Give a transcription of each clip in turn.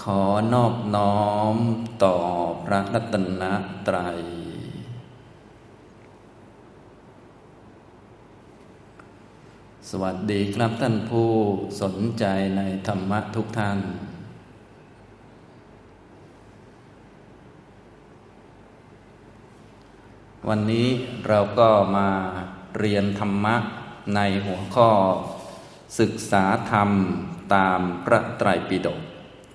ขอนอบน้อมต่อพระรัตนตรัย สวัสดีครับท่านผู้สนใจในธรรมะทุกท่าน วันนี้เราก็มาเรียนธรรมะในหัวข้อ ศึกษาธรรมตามพระไตรปิฎก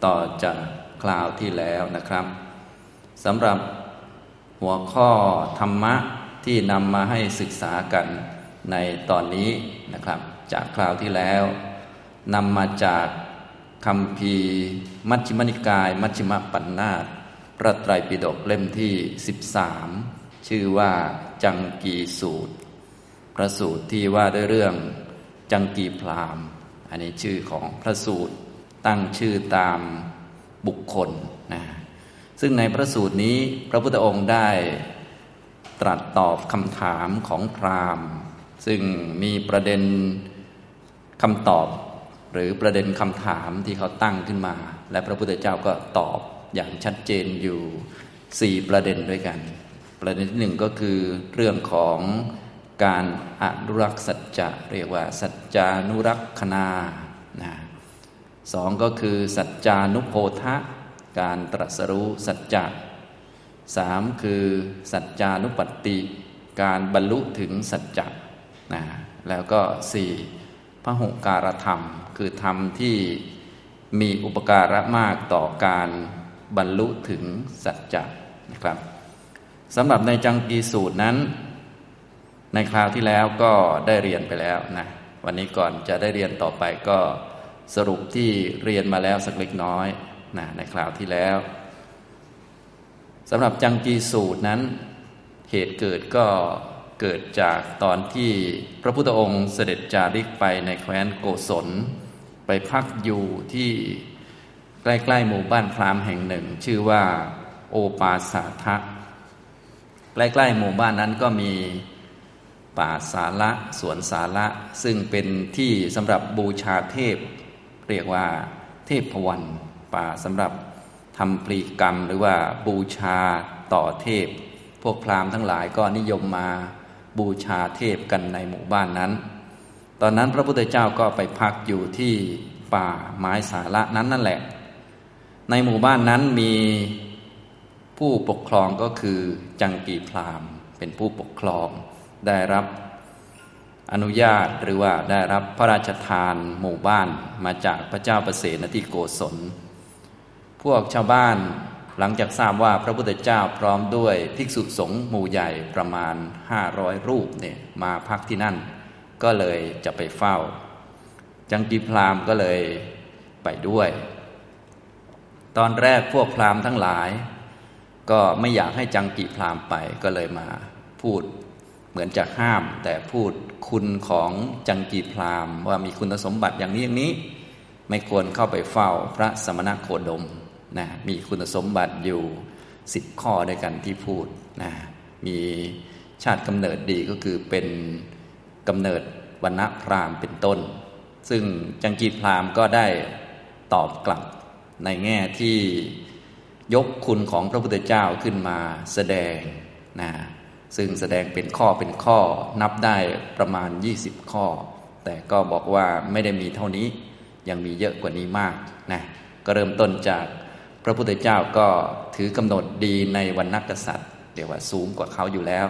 ต่อจากคราวที่แล้วนะครับสำหรับหัวข้อธรรมะที่นำมาให้ศึกษากันในตอนนี้นะครับ จากคราวที่แล้วนำมาจากคำพีมัชฌิมนิกาย มัชฌิมปัญนาตพระไตรปิฎกเล่มที่ 13 ชื่อว่าจังกีสูตร พระสูตรที่ว่าด้วยเรื่องจังกีพรามอันนี้ชื่อของพระสูตร ตั้งชื่อตามบุคคลนะซึ่งในพระสูตรนี้พระพุทธองค์ได้ตรัสตอบคำถามของพราหมณ์ ซึ่งมีประเด็นคำตอบ หรือประเด็นคำถามที่เขาตั้งขึ้นมา และพระพุทธเจ้าก็ตอบอย่างชัดเจนอยู่สี่ประเด็นด้วยกัน ประเด็นที่หนึ่งก็คือเรื่องของการอนุรักษ์สัจจะเรียกว่า สัจจานุรักษนานะ สองก็คือสัจจานุโพธะการตรัสรู้สัจจะสามคือสัจจานุปัตติ การบรรลุถึงสัจจะนะแล้วก็สี่พระหุการธรรม คือธรรมที่มีอุปการะมากต่อการบรรลุถึงสัจจะนะครับสำหรับในจังกีสูตรนั้น ในคราวที่แล้วก็ได้เรียนไปแล้วนะวันนี้ก่อนจะได้เรียนต่อไปก็ สรุปที่เรียนมาแล้วสักเล็กน้อยนะในคราวที่แล้วสำหรับจังกีสูตรนั้น เหตุเกิดก็เกิดจากตอนที่พระพุทธองค์เสด็จจาริกไปในแคว้นโกศล ไปพักอยู่ที่ใกล้ๆหมู่บ้านพราหมณ์แห่งหนึ่ง ชื่อว่าโอปาสาทะใกล้ๆหมู่บ้านนั้นก็มีป่าสาระสวนสาระซึ่งเป็นที่สำหรับบูชาเทพ เรียกว่า เทพวันป่าสำหรับทำปรีกรรมหรือว่าบูชาต่อเทพ พวกพราหมณ์ทั้งหลายก็นิยมมาบูชาเทพกันในหมู่บ้านนั้น ตอนนั้นพระพุทธเจ้าก็ไปพักอยู่ที่ป่าไม้สาระนั้นนั่นแหละ ในหมู่บ้านนั้นมีผู้ปกครองก็คือจังกีพราหมณ์เป็นผู้ปกครองได้รับ อนุญาตหรือว่าได้รับพระราชทานหมู่บ้านมาจากพระเจ้าประเสนที่โกศล พวกชาวบ้านหลังจากทราบว่าพระพุทธเจ้าพร้อมด้วยภิกษุสงฆ์หมู่ใหญ่ประมาณห้าร้อยรูปเนี่ยมาพักที่นั่น ก็เลยจะไปเฝ้า จังกีพรามก็เลยไปด้วย ตอนแรกพวกพรามทั้งหลาย ก็ไม่อยากให้จังกีพรามไปก็เลยมา พูด เหมือนจะห้าม แต่พูดคุณของจังกีพรามว่ามีคุณสมบัติอย่างนี้อย่างนี้ ไม่ควรเข้าไปเฝ้าพระสมณโคดมนะมีคุณสมบัติอยู่สิบข้อด้วยกันที่พูดนะมีชาติกำเนิดดีก็คือเป็นกำเนิดวันณพรามเป็นต้น ซึ่งจังกีพรามก็ได้ตอบกลับในแง่ที่ยกคุณของพระพุทธเจ้าขึ้นมาแสดงนะ ซึ่งแสดงเป็นข้อเป็นข้อนับได้ประมาณ 20 ข้อ แต่ก็บอกว่าไม่ได้มีเท่านี้ยังมีเยอะกว่านี้มากนะก็เริ่มต้นจากพระพุทธเจ้าก็ถือกำหนดดีในวันนักษัตริย์เรียกว่าสูงกว่าเขาอยู่แล้ว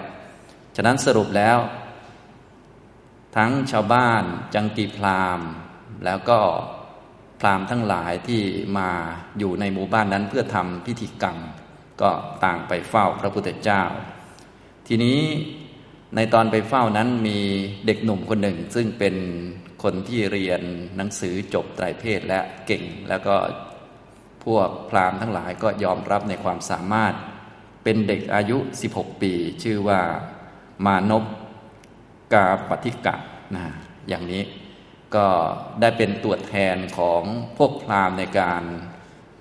ฉะนั้นสรุปแล้ว ทั้งชาวบ้านจังกีพรามแล้วก็พรามทั้งหลายที่มาอยู่ในหมู่บ้านนั้นเพื่อทำพิธีกรรม ก็ต่างไปเฝ้าพระพุทธเจ้า ทีนี้ในตอนไปเฝ้านั้นมีเด็กหนุ่มคนหนึ่ง ซึ่งเป็นคนที่เรียนหนังสือจบไตรเพศและเก่ง แล้วก็พวกพราหมณ์ทั้งหลายก็ยอมรับในความสามารถ เป็นเด็กอายุ 16 ปี ชื่อว่ามานพกาปฏิกะนะอย่างนี้ก็ได้เป็นตัวแทนของพวกพราหมณ์ในการ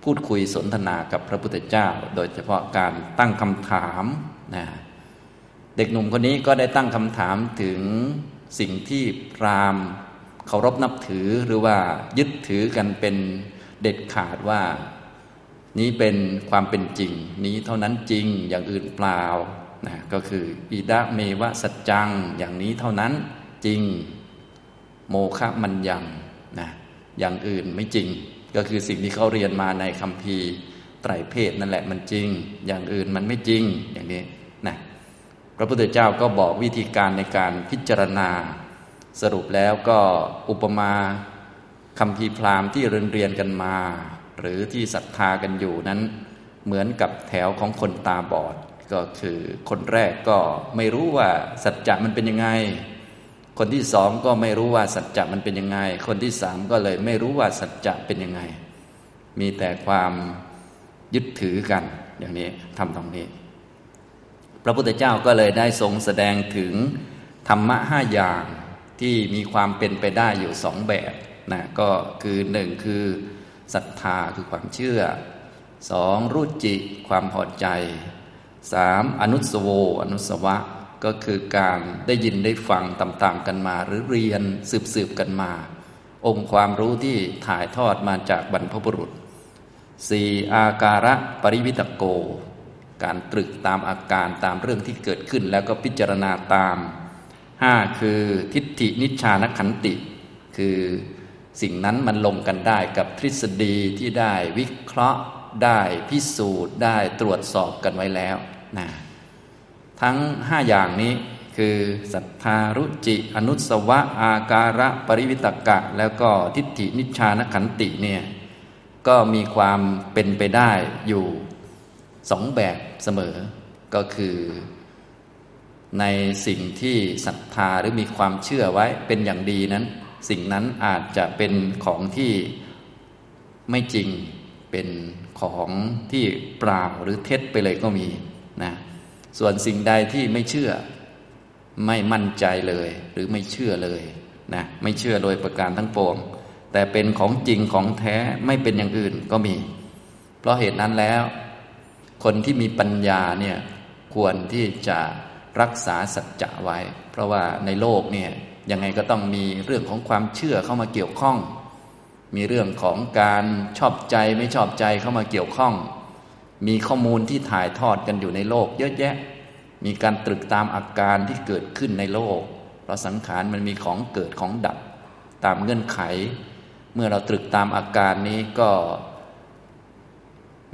พูดคุยสนทนากับพระพุทธเจ้า โดยเฉพาะการตั้งคำถามนะ เด็กหนุ่มคนนี้ก็ได้ตั้งคำถามถึงสิ่งที่พราหมณ์เคารพนับถือหรือว่ายึดถือกันเป็นเด็ดขาดว่า นี้เป็นความเป็นจริง นี้เท่านั้นจริงอย่างอื่นเปล่านะก็คืออิดะเมวะสัจจังอย่างนี้เท่านั้นจริงโมฆะมันยังนะอย่างอื่นไม่จริง ก็คือสิ่งที่เขาเรียนมาในคำพีไตรเพศนั่นแหละมันจริง อย่างอื่นมันไม่จริงอย่างนี้ พระพุทธเจ้าก็บอกวิธีการในการพิจารณา สรุปแล้วก็อุปมาคำพีพราหมณ์ที่เรียนเรียนกันมา หรือที่ศรัทธากันอยู่นั้น เหมือนกับแถวของคนตาบอด ก็คือคนแรกก็ไม่รู้ว่าสัจจะมันเป็นยังไง คนที่สองก็ไม่รู้ว่าสัจจะมันเป็นยังไง คนที่สามก็เลยไม่รู้ว่าสัจจะเป็นยังไง มีแต่ความยึดถือกันอย่างนี้ทำตรงนี้ พระพุทธเจ้าก็เลยได้ทรงแสดงถึงธรรมะห้าอย่างที่มีความเป็นไปได้อยู่สองแบบนะก็คือหนึ่งคือศรัทธาคือความเชื่อสองรุจิความพอใจสามอนุสโว อนุสวะ ก็คือการได้ยินได้ฟังตามๆกันมา หรือเรียนสืบๆกันมา องค์ความรู้ที่ถ่ายทอดมาจากบรรพบุรุษสี่อาการะปริวิตโก การตรึกตามอาการตามเรื่องที่เกิดขึ้น แล้วก็พิจารณาตามห้าคือทิฏฐินิชานขันติ คือสิ่งนั้นมันลงกันได้กับทฤษฎีที่ได้วิเคราะห์ ได้พิสูจน์ได้ตรวจสอบกันไว้แล้วนะทั้งห้าอย่างนี้คือสัทธารุจิ อนุสวะ อาการะ ปริวิตกะ แล้วก็ทิฏฐินิชานขันติเนี่ยก็มีความเป็นไปได้อยู่ สองแบบเสมอ ก็คือ ในสิ่งที่ศรัทธาหรือมีความเชื่อไว้เป็นอย่างดีนั้น สิ่งนั้นอาจจะเป็นของที่ไม่จริงเป็นของที่เปล่าหรือเท็จไปเลยก็มีนะส่วนสิ่งใดที่ไม่เชื่อ ไม่มั่นใจเลย หรือไม่เชื่อเลยนะไม่เชื่อโดยประการทั้งปวง แต่เป็นของจริงของแท้ไม่เป็นอย่างอื่นก็มี เพราะเหตุนั้นแล้ว คนที่มีปัญญาเนี่ยควรที่จะรักษาสัจจะไว้ เพราะว่าในโลกเนี่ยยังไงก็ต้องมีเรื่องของความเชื่อเข้ามาเกี่ยวข้อง มีเรื่องของการชอบใจไม่ชอบใจเข้ามาเกี่ยวข้อง มีข้อมูลที่ถ่ายทอดกันอยู่ในโลก เยอะแยะ มีการตรึกตามอาการที่เกิดขึ้นในโลก เพราะสังขารมันมีของเกิดของดับ ตามเงื่อนไข เมื่อเราตรึกตามอาการนี้ก็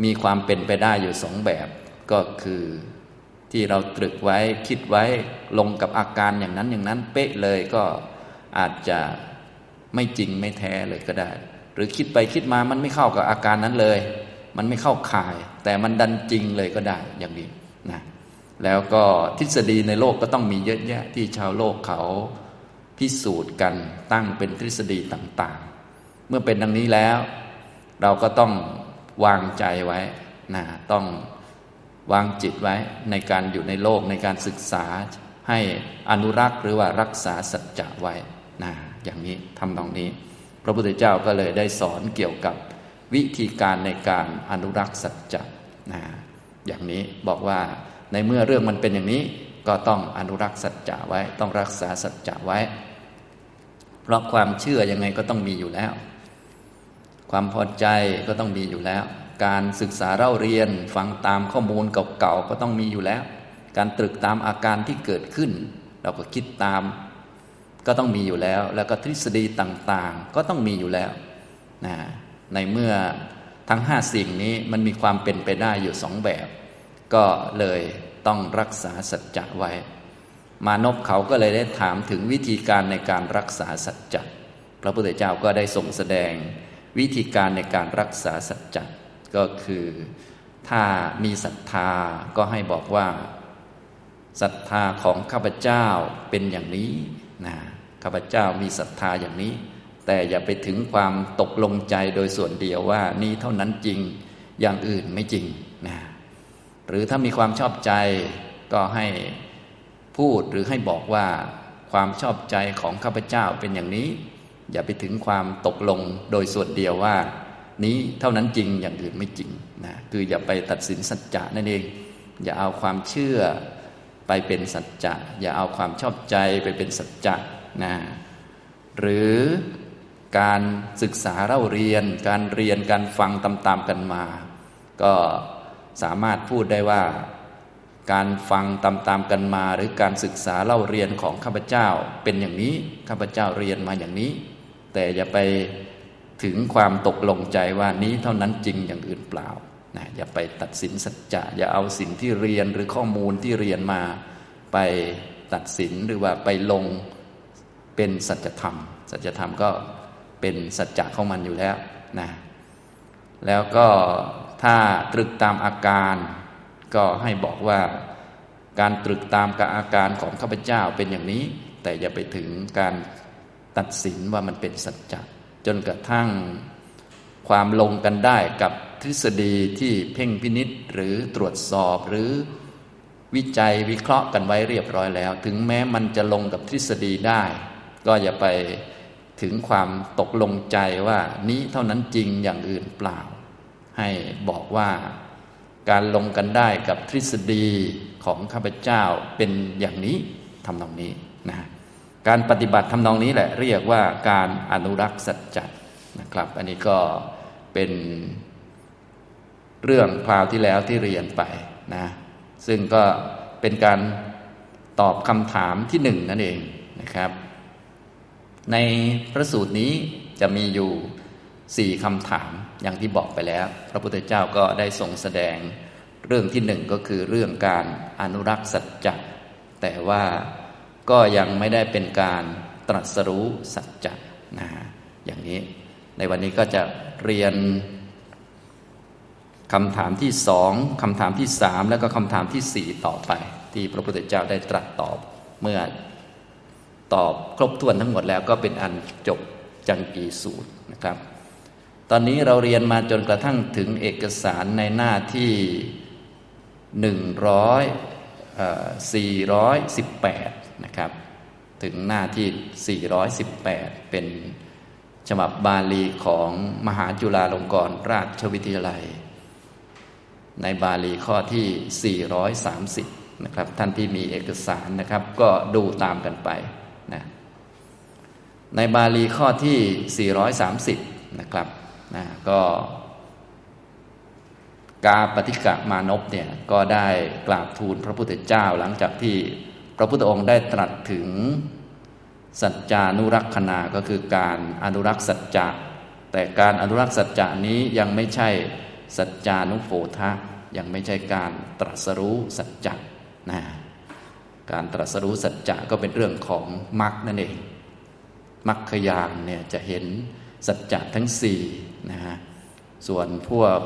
มีความเป็นไปได้อยู่สองแบบก็คือที่เราตรึกไว้คิดไว้ลงกับอาการอย่างนั้นอย่างนั้นเป๊ะเลยก็อาจจะไม่จริงไม่แท้เลยก็ได้ หรือคิดไปคิดมามันไม่เข้ากับอาการนั้นเลย มันไม่เข้าข่าย แต่มันดันจริงเลยก็ได้อย่างนี้นะแล้วก็ทฤษฎีในโลกก็ต้องมีเยอะแยะที่ชาวโลกเขาพิสูจน์กันตั้งเป็นทฤษฎีต่าง ๆ เมื่อเป็นดังนี้แล้ว เราก็ต้อง วางใจไว้นะต้องวางจิตไว้ในการอยู่ในโลกในการศึกษาให้อนุรักษ์หรือว่ารักษาสัจจะไว้นะอย่างนี้ทำตรงนี้ พระพุทธเจ้าก็เลยได้สอนเกี่ยวกับวิธีการในการอนุรักษ์สัจจะนะอย่างนี้บอกว่าในเมื่อเรื่องมันเป็นอย่างนี้ก็ต้องอนุรักษ์สัจจะไว้ ต้องรักษาสัจจะไว้ เพราะความเชื่อยังไงก็ต้องมีอยู่แล้ว ความพอใจก็ต้องมีอยู่แล้ว การศึกษาเล่าเรียนฟังตามข้อมูลเก่าๆก็ต้องมีอยู่แล้ว การตรึกตามอาการที่เกิดขึ้น เราก็คิดตาม ก็ต้องมีอยู่แล้ว แล้วก็ทฤษฎีต่างๆ ก็ต้องมีอยู่แล้วนะในเมื่อทั้งห้าสิ่งนี้มันมีความเป็นไปได้อยู่สองแบบ ก็เลยต้องรักษาสัจจะไว้ มานพเขาก็เลยได้ถามถึงวิธีการในการรักษาสัจจะพระพุทธเจ้าก็ได้ทรงแสดง วิธีการในการรักษาสัจจะก็คือ ถ้ามีศรัทธาก็ให้บอกว่าศรัทธาของข้าพเจ้าเป็นอย่างนี้นะข้าพเจ้ามีศรัทธาอย่างนี้ แต่อย่าไปถึงความตกลงใจโดยส่วนเดียวว่านี้เท่านั้นจริงอย่างอื่นไม่จริงนะหรือถ้ามีความชอบใจก็ให้พูดหรือให้บอกว่าความชอบใจของข้าพเจ้าเป็นอย่างนี้ อย่าไปถึงความตกลงโดยส่วนเดียวว่า นี้เท่านั้นจริงอย่างอื่นไม่จริงนะคืออย่าไปตัดสินสัจจะนั่นเอง อย่าเอาความเชื่อไปเป็นสัจจะ อย่าเอาความชอบใจไปเป็นสัจจะนะหรือการศึกษาเล่าเรียน การเรียนการฟังตามๆกันมา ก็สามารถพูดได้ว่า การฟังตามๆกันมา หรือการศึกษาเล่าเรียนของข้าพเจ้าเป็นอย่างนี้ข้าพเจ้าเรียนมาอย่างนี้ แต่อย่าไปถึงความตกลงใจว่านี้เท่านั้นจริงอย่างอื่นเปล่านะอย่าไปตัดสินสัจจะ อย่าเอาสิ่งที่เรียนหรือข้อมูลที่เรียนมา ไปตัดสินหรือว่าไปลงเป็นสัจธรรม สัจธรรมก็เป็นสัจจะของมันอยู่แล้วนะแล้วก็ถ้าตรึกตามอาการก็ให้บอกว่าการตรึกตามกับอาการของข้าพเจ้าเป็นอย่างนี้ แต่อย่าไปถึงการ ตัดสินว่ามันเป็นสัจจะจนกระทั่งความลงกันได้กับทฤษฎีที่เพ่งพินิษหรือตรวจสอบหรือวิจัยวิเคราะห์กันไว้เรียบร้อยแล้ว ถึงแม้มันจะลงกับทฤษฎีได้ ก็อย่าไปถึงความตกลงใจว่านี้เท่านั้นจริงอย่างอื่นเปล่า ให้บอกว่าการลงกันได้กับทฤษฎีของข้าพเจ้าเป็นอย่างนี้ทำนองนี้นะ การปฏิบัติทำนองนี้แหละเรียกว่าการอนุรักษ์สัจจะนะครับ อันนี้ก็เป็นเรื่องคราวที่แล้วที่เรียนไปนะซึ่งก็เป็นการตอบคำถามที่หนึ่งนั่นเองนะครับ ในพระสูตรนี้จะมีอยู่สี่คำถามอย่างที่บอกไปแล้ว พระพุทธเจ้าก็ได้ทรงแสดงเรื่องที่หนึ่งก็คือเรื่องการอนุรักษ์สัจจะแต่ว่า ก็ยังไม่ได้เป็นการตรัสรู้สัจจะนะอย่างนี้ ในวันนี้ก็จะเรียนคำถามที่สองคำถามที่สามแล้วก็คำถามที่สี่ต่อไป ที่พระพุทธเจ้าได้ตรัสตอบเมื่อตอบครบถ้วนทั้งหมดแล้วก็เป็นอันจบจังกีสูตรนะครับ ตอนนี้เราเรียนมาจนกระทั่งถึงเอกสารในหน้าที่หนึ่งร้อยสี่ร้อยสิบแปด นะครับ ถึงหน้าที่ 418 เป็นฉบับบาลีของมหาจุฬาลงกรณราชวิทยาลัย ในบาลีข้อที่ 430 นะครับ ท่านที่มีเอกสารนะครับ ก็ดูตามกันไปนะในบาลีข้อที่ 430 นะครับนะก็กาปฏิกะมานพเนี่ยก็ได้กราบทูลพระพุทธเจ้าหลังจากที่ ระพุทธองค์ได้ตรัสถึงสัจจานุรักษณาก็คือการอนุรักษ์สัจจะแต่การอนุรักษ์สัจจะนี้ยังไม่ใช่สัจจานุโภทะยังไม่ใช่การตรัสรู้สัจจะนะการตรัสรู้สัจจะก็เป็นเรื่องของมรรคนั่นเองมรรคยานเนี่ยจะเห็นสัจจะทั้งสี่นะฮะส่วนพวก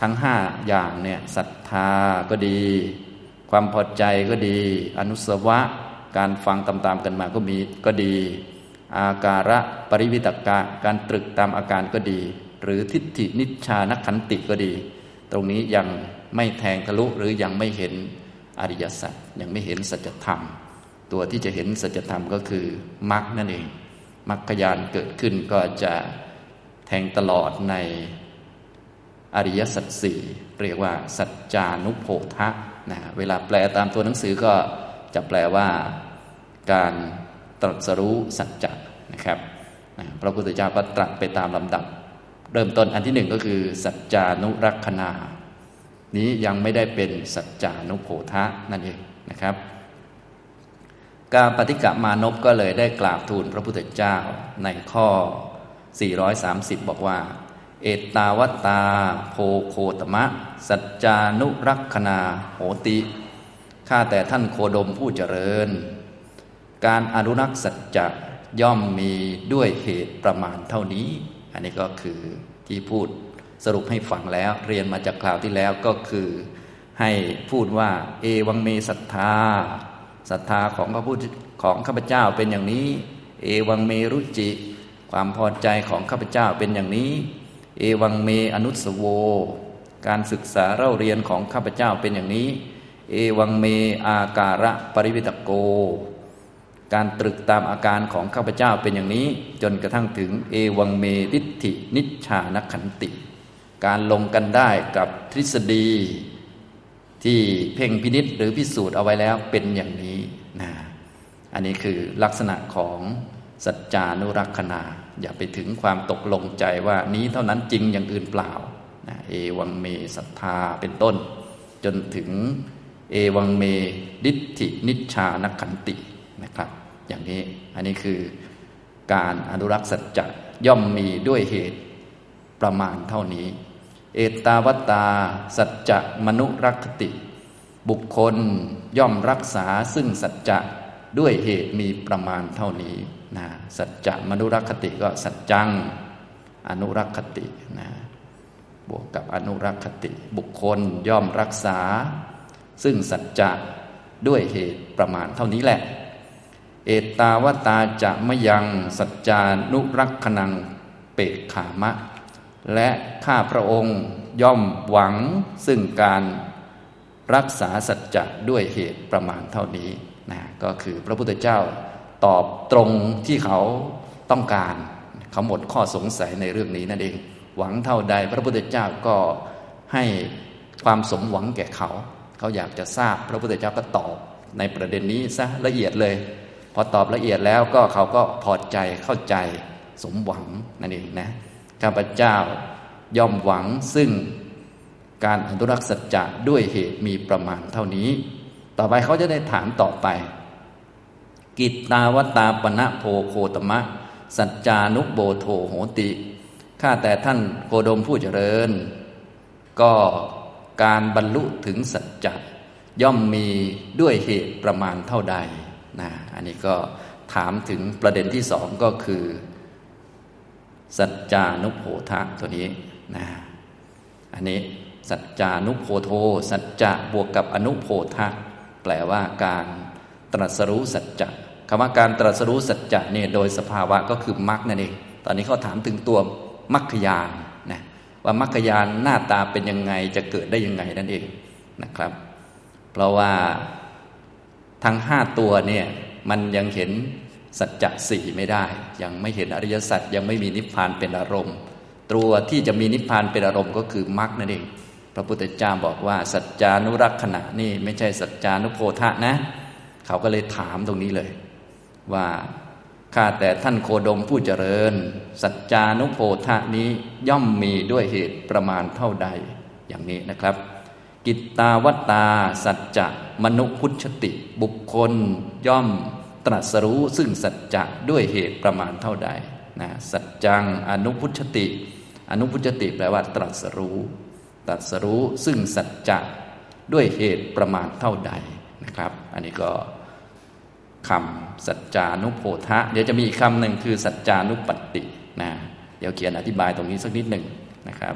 ทั้งห้าอย่างเนี่ยศรัทธาก็ดี ความพอใจก็ดี อนุสวะ การฟังตามๆกันมาก็มีก็ดี อาการะปริวิตกะการตรึกตามอาการก็ดี หรือทิฏฐินิชานักขันติก็ดี ตรงนี้ยังไม่แทงทะลุหรือยังไม่เห็นอริยสัจยังไม่เห็นสัจธรรม ตัวที่จะเห็นสัจธรรมก็คือมรรคนั่นเองมรรคยานเกิดขึ้นก็จะแทงตลอดในอริยสัจสี่เรียกว่าสัจจานุโพธะ นะเวลาแปลตามตัวหนังสือก็จะแปลว่าการตรัสรู้สัจจะนะครับนะพระพุทธเจ้าก็ตรัสไปตามลำดับ เริ่มต้นอันที่หนึ่งก็คือ สัจจานุรักษณานี้ยังไม่ได้เป็นสัจจานุโพธะนั่นเองนะครับกาปฏิกะมานพก็เลยได้กราบทูลพระพุทธเจ้าในข้อ 430 บอกว่า เอตาวตา โพโคตมะ สัจจานุรักษณาโหติ ข้าแต่ท่านโคดมผู้เจริญ การอนุรักษ์สัจจะย่อมมีด้วยเหตุประมาณเท่านี้ อันนี้ก็คือที่พูดสรุปให้ฟังแล้ว เรียนมาจากคราวที่แล้วก็คือ ให้พูดว่า เอวังเมศรัทธาศรัทธาของพระพุทธของข้าพเจ้าเป็นอย่างนี้ เอวังเมรุจิ ความพอใจของข้าพเจ้าเป็นอย่างนี้ เอวังเมอนุสโว การศึกษาเล่าเรียนของข้าพเจ้าเป็นอย่างนี้ เอวังเมอาการะปริวิตโก การตรึกตามอาการของข้าพเจ้าเป็นอย่างนี้ จนกระทั่งถึงเอวังเมดิฐินิชานขันติ การลงกันได้กับทฤษฎี ที่เพ่งพินิษหรือพิสูจน์เอาไว้แล้วเป็นอย่างนี้นะอันนี้คือลักษณะของสัจจานุรักษณา อย่าไปถึงความตกลงใจว่านี้เท่านั้นจริงอย่างอื่นเปล่านะเอวังเมศรัทธาเป็นต้น จนถึงเอวังเมดิทธินิชานักขันตินะครับ อย่างนี้อันนี้คือการอนุรักษ์สัจจะย่อมมีด้วยเหตุประมาณเท่านี้ เอตาวตา สัจจะมนุรักติ บุคคลย่อมรักษาซึ่งสัจจะด้วยเหตุมีประมาณเท่านี้ นะสัจจะมนุรักติก็สัจจัง อนุรักตินะบวกกับอนุรักติ บุคคลย่อมรักษา ซึ่งสัจจะด้วยเหตุประมาณเท่านี้แหละ เอตาวตาจะมยังสัจจานุรักขนังเปกขามะ และข้าพระองค์ย่อมหวังซึ่งการรักษาสัจจะด้วยเหตุประมาณเท่านี้นะก็คือพระพุทธเจ้า ตอบตรงที่เขาต้องการเขาหมดข้อสงสัยในเรื่องนี้นั่นเอง หวังเท่าใดพระพุทธเจ้าก็ให้ความสมหวังแก่เขา เขาอยากจะทราบพระพุทธเจ้าก็ตอบในประเด็นนี้ซะละเอียดเลย พอตอบละเอียดแล้วก็เขาก็พอใจเข้าใจสมหวังนั่นเองนะข้าพเจ้าย่อมหวังซึ่งการอนุรักษ์สัจจะด้วยเหตุมีประมาณเท่านี้ ต่อไปเขาจะได้ถามต่อไป กิตตาวตาปณะโพโคตมะ สัจจานุโบโทโหติ ข้าแต่ท่านโคดมผู้เจริญ ก็การบรรลุถึงสัจจะย่อมมีด้วยเหตุประมาณเท่าใดนะอันนี้ก็ถามถึงประเด็นที่สองก็คือ สัจจานุโพธะตัวนี้นะอันนี้สัจจานุโพโท สัจจะบวกกับอนุโพธะแปลว่าการตรัสรู้สัจจะ คำว่าการตรัสรู้สัจจะเนี่ยโดยสภาวะก็คือมรรคนั่นเอง ตอนนี้เขาถามถึงตัวมรรคยานนะว่ามรรคยานหน้าตาเป็นยังไงจะเกิดได้ยังไงนั่นเองนะครับ เพราะว่าทั้งห้าตัวเนี่ยมันยังเห็นสัจจะสี่ไม่ได้ ยังไม่เห็นอริยสัจยังไม่มีนิพพานเป็นอารมณ์ ตัวที่จะมีนิพพานเป็นอารมณ์ก็คือมรรคนั่นเอง พระพุทธเจ้าบอกว่า สัจจานุรักษณะนี่ไม่ใช่สัจจานุโพธะนะ เขาก็เลยถามตรงนี้เลย ว่าข้าแต่ท่านโคดมผู้เจริญ สัจจานุโพธะนี้ย่อมมีด้วยเหตุประมาณเท่าใดอย่างนี้นะครับ กิตตาวตา สัจจะมนุพุชติ บุคคลย่อมตรัสรู้ซึ่งสัจจะด้วยเหตุประมาณเท่าใดนะสัจจังอนุพุชติ อนุพุชติแปลว่า ตรัสรู้ตรัสรู้ซึ่งสัจจะด้วยเหตุประมาณเท่าใดนะครับ อันนี้ก็ คำสัจจานุโพธะเดี๋ยวจะมีอีกคำหนึ่งคือสัจจานุปัตตินะเดี๋ยวเขียนอธิบายตรงนี้สักนิดหนึ่งนะครับ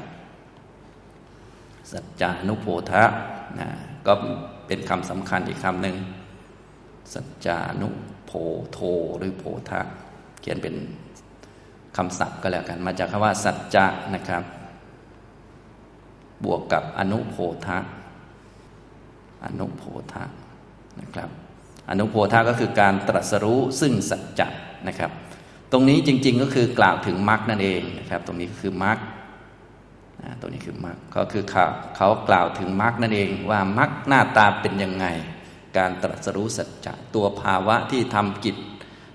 สัจจานุโพธะนะก็เป็นคำสำคัญอีกคำหนึ่งสัจจานุโพโทหรือโพธะเขียนเป็นคำศัพท์ก็แล้วกัน มาจากคำว่า สัจจะนะครับ บวกกับอนุโพธะอนุโพธะนะครับ อนุโพธะก็คือการตรัสรู้ซึ่งสัจจะนะครับ ตรงนี้จริง ๆ ก็คือกล่าวถึงมรรคนั่นเองนะครับ ตรงนี้คือมรรคตรงนี้คือมรรคก็คือเขาเขากล่าวถึงมรรคนั่นเองว่ามรรคหน้าตาเป็นยังไง การตรัสรู้สัจจะตัวภาวะที่ทำกิจ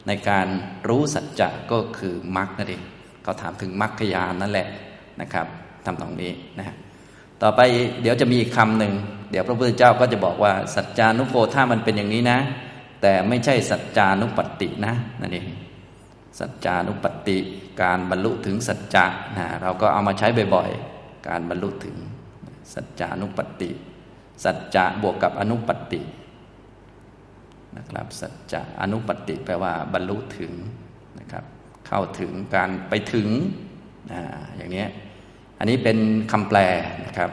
ในการรู้สัจจะก็คือมรรคนั่นเองเขาถามถึงมรรคยานนั่นแหละนะครับทำตรงนี้นะ ต่อไปเดี๋ยวจะมีอีกคำหนึ่งเดี๋ยวพระพุทธเจ้าก็จะบอกว่า สัจจานุโพธามันเป็นอย่างนี้นะ แต่ไม่ใช่สัจจานุปตินะนั่นเองสัจจานุปติการบรรลุถึงสัจจะนะเราก็เอามาใช้บ่อยๆ การบรรลุถึงสัจจานุปติ สัจจะบวกกับอนุปตินะครับสัจจะอนุปติแปลว่าบรรลุถึงนะครับเข้าถึงการไปถึงออย่างนี้ อันนี้เป็นคำแปลนะครับ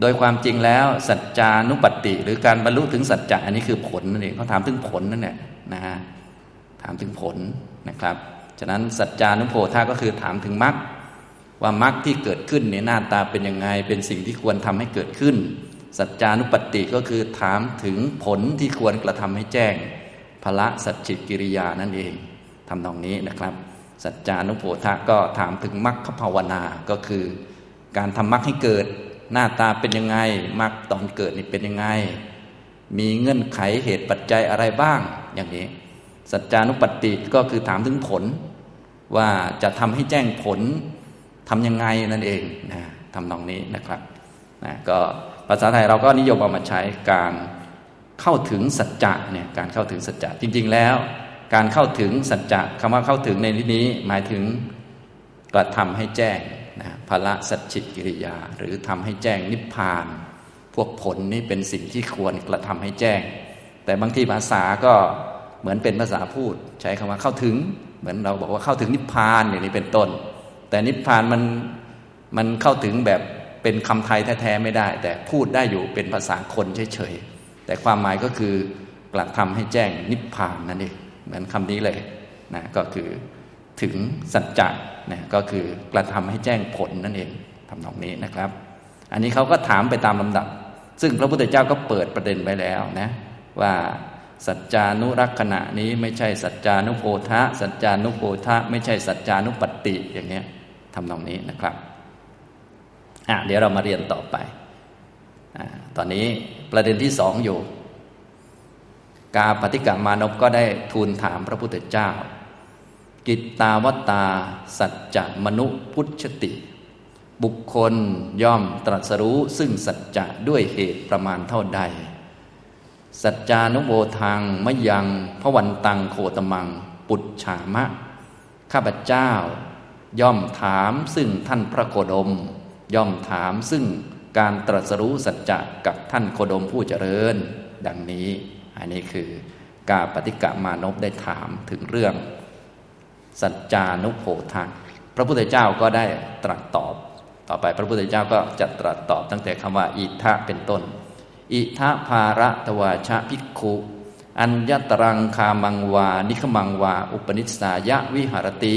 โดยความจริงแล้วสัจจานุปัตติ หรือการบรรลุถึงสัจจะอันนี้คือผลนั่นเองเขาถามถึงผลนั่นแหละนะฮะถามถึงผลนะครับ ฉะนั้นสัจจานุโพธาก็คือถามถึงมรรคว่ามรรคที่เกิดขึ้นเนี่ยหน้าตาเป็นยังไง เป็นสิ่งที่ควรทำให้เกิดขึ้น สัจจานุปัตติก็คือถามถึงผลที่ควรกระทำให้แจ้งพละสัจจิกิริยานั่นเองทำตรงนี้นะครับ สัจจานุโพธะก็ถามถึงมรรคภาวนาก็คือ การทำมรรคให้เกิด หน้าตาเป็นยังไงมรรคตอนเกิดนี่เป็นยังไง มีเงื่อนไขเหตุปัจจัยอะไรบ้างอย่างนี้ สัจจานุปติก็คือถามถึงผล ว่าจะทำให้แจ้งผลทำยังไงนั่นเองนะทำนองนี้นะครับนะก็ภาษาไทยเราก็นิยมเอามาใช้การเข้าถึงสัจจะเนี่ยการเข้าถึงสัจจะจริง ๆ แล้ว การเข้าถึงสัจจะคำว่าเข้าถึงในที่นี้หมายถึงกระทำให้แจ้งนะภละสัจจิกิริยา หรือทำให้แจ้งนิพพาน พวกผลนี่เป็นสิ่งที่ควรกระทำให้แจ้ง แต่บางทีภาษาก็เหมือนเป็นภาษาพูด ใช้คำว่าเข้าถึง เหมือนเราบอกว่าเข้าถึงนิพพานอย่างนี้เป็นต้น แต่นิพพานมันมันเข้าถึงแบบเป็นคำไทยแท้ๆไม่ได้ แต่พูดได้อยู่เป็นภาษาคนเฉยๆแต่ความหมายก็คือกระทำให้แจ้งนิพพานนั่นเอง เหมือนคำนี้เลยนะก็คือถึงสัจจะนะก็คือกระทำให้แจ้งผลนั่นเองทำนองนี้นะครับ อันนี้เขาก็ถามไปตามลำดับ ซึ่งพระพุทธเจ้าก็เปิดประเด็นไว้แล้วนะว่าสัจจานุรักษณะนี้ไม่ใช่สัจจานุโพธะสัจจานุโพธะไม่ใช่สัจจานุปติอย่างนี้ทำนองนี้นะครับอะเดี๋ยวเรามาเรียนต่อไปอตอนนี้ประเด็นที่สองอยู่ กาปฏิกามานพก็ได้ทูลถามพระพุทธเจ้า กิตตาวตา สัจจะมนุพุทธติ บุคคลย่อมตรัสรู้ซึ่งสัจจะด้วยเหตุประมาณเท่าใด สัจจานุโบทางมยังพระวันตังโคตมัง ปุจฉามะ ข้าพเจ้า ย่อมถามซึ่งท่านพระโคดม ย่อมถามซึ่งการตรัสรู้สัจจะกับท่านโคดมผู้เจริญ ดังนี้ อันนี้คือกาปฏิกะมานพได้ถามถึงเรื่อง สัจจานุโพธังพระพุทธเจ้าก็ได้ตรัสตอบ ต่อไปพระพุทธเจ้าก็จะตรัสตอบตั้งแต่คำว่า อิทะเป็นต้น อิทะภาระตวาชะภิกขุอัญญตรังคามังวา นิขมังวา อุปนิสายะวิหารติ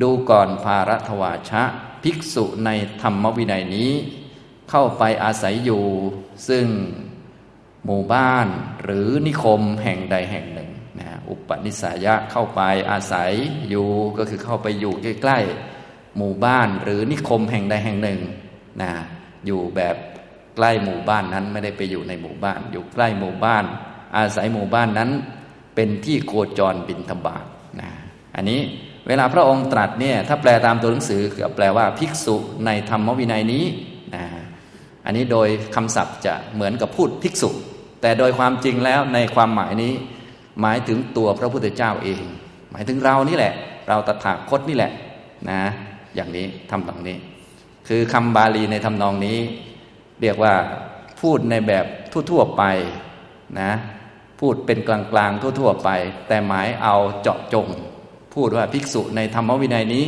ดูก่อนภาระทวาชะ ภิกษุในธรรมวินัยนี้ เข้าไปอาศัยอยู่ ซึ่ง หมู่บ้านหรือนิคมแห่งใดแห่งหนึ่งนะอุปนิสัยะเข้าไปอาศัยอยู่ก็คือเข้าไปอยู่ใกล้ๆหมู่บ้านหรือนิคมแห่งใดแห่งหนึ่งนะอยู่แบบใกล้หมู่บ้านนั้นไม่ได้ไปอยู่ในหมู่บ้าน อยู่ใกล้หมู่บ้าน อาศัยหมู่บ้านนั้น เป็นที่โคจรบินธบาตนะอันนี้เวลาพระองค์ตรัสเนี่ยถ้าแปลตามตัวหนังสือก็แปลว่าภิกษุในธรรมวินัยนี้นะอันนี้โดยคำศัพท์จะเหมือนกับพูดภิกษุ แต่โดยความจริงแล้วในความหมายนี้ หมายถึงตัวพระพุทธเจ้าเอง หมายถึงเรานี่แหละ เราตถาคตนี่แหละนะอย่างนี้ทำตรงนี้ คือคำบาลีในทำนองนี้ เรียกว่าพูดในแบบทั่วๆไปนะพูดเป็นกลางๆทั่ว ๆ ไป แต่หมายเอาเจาะจง พูดว่าภิกษุในธรรมวินัยนี้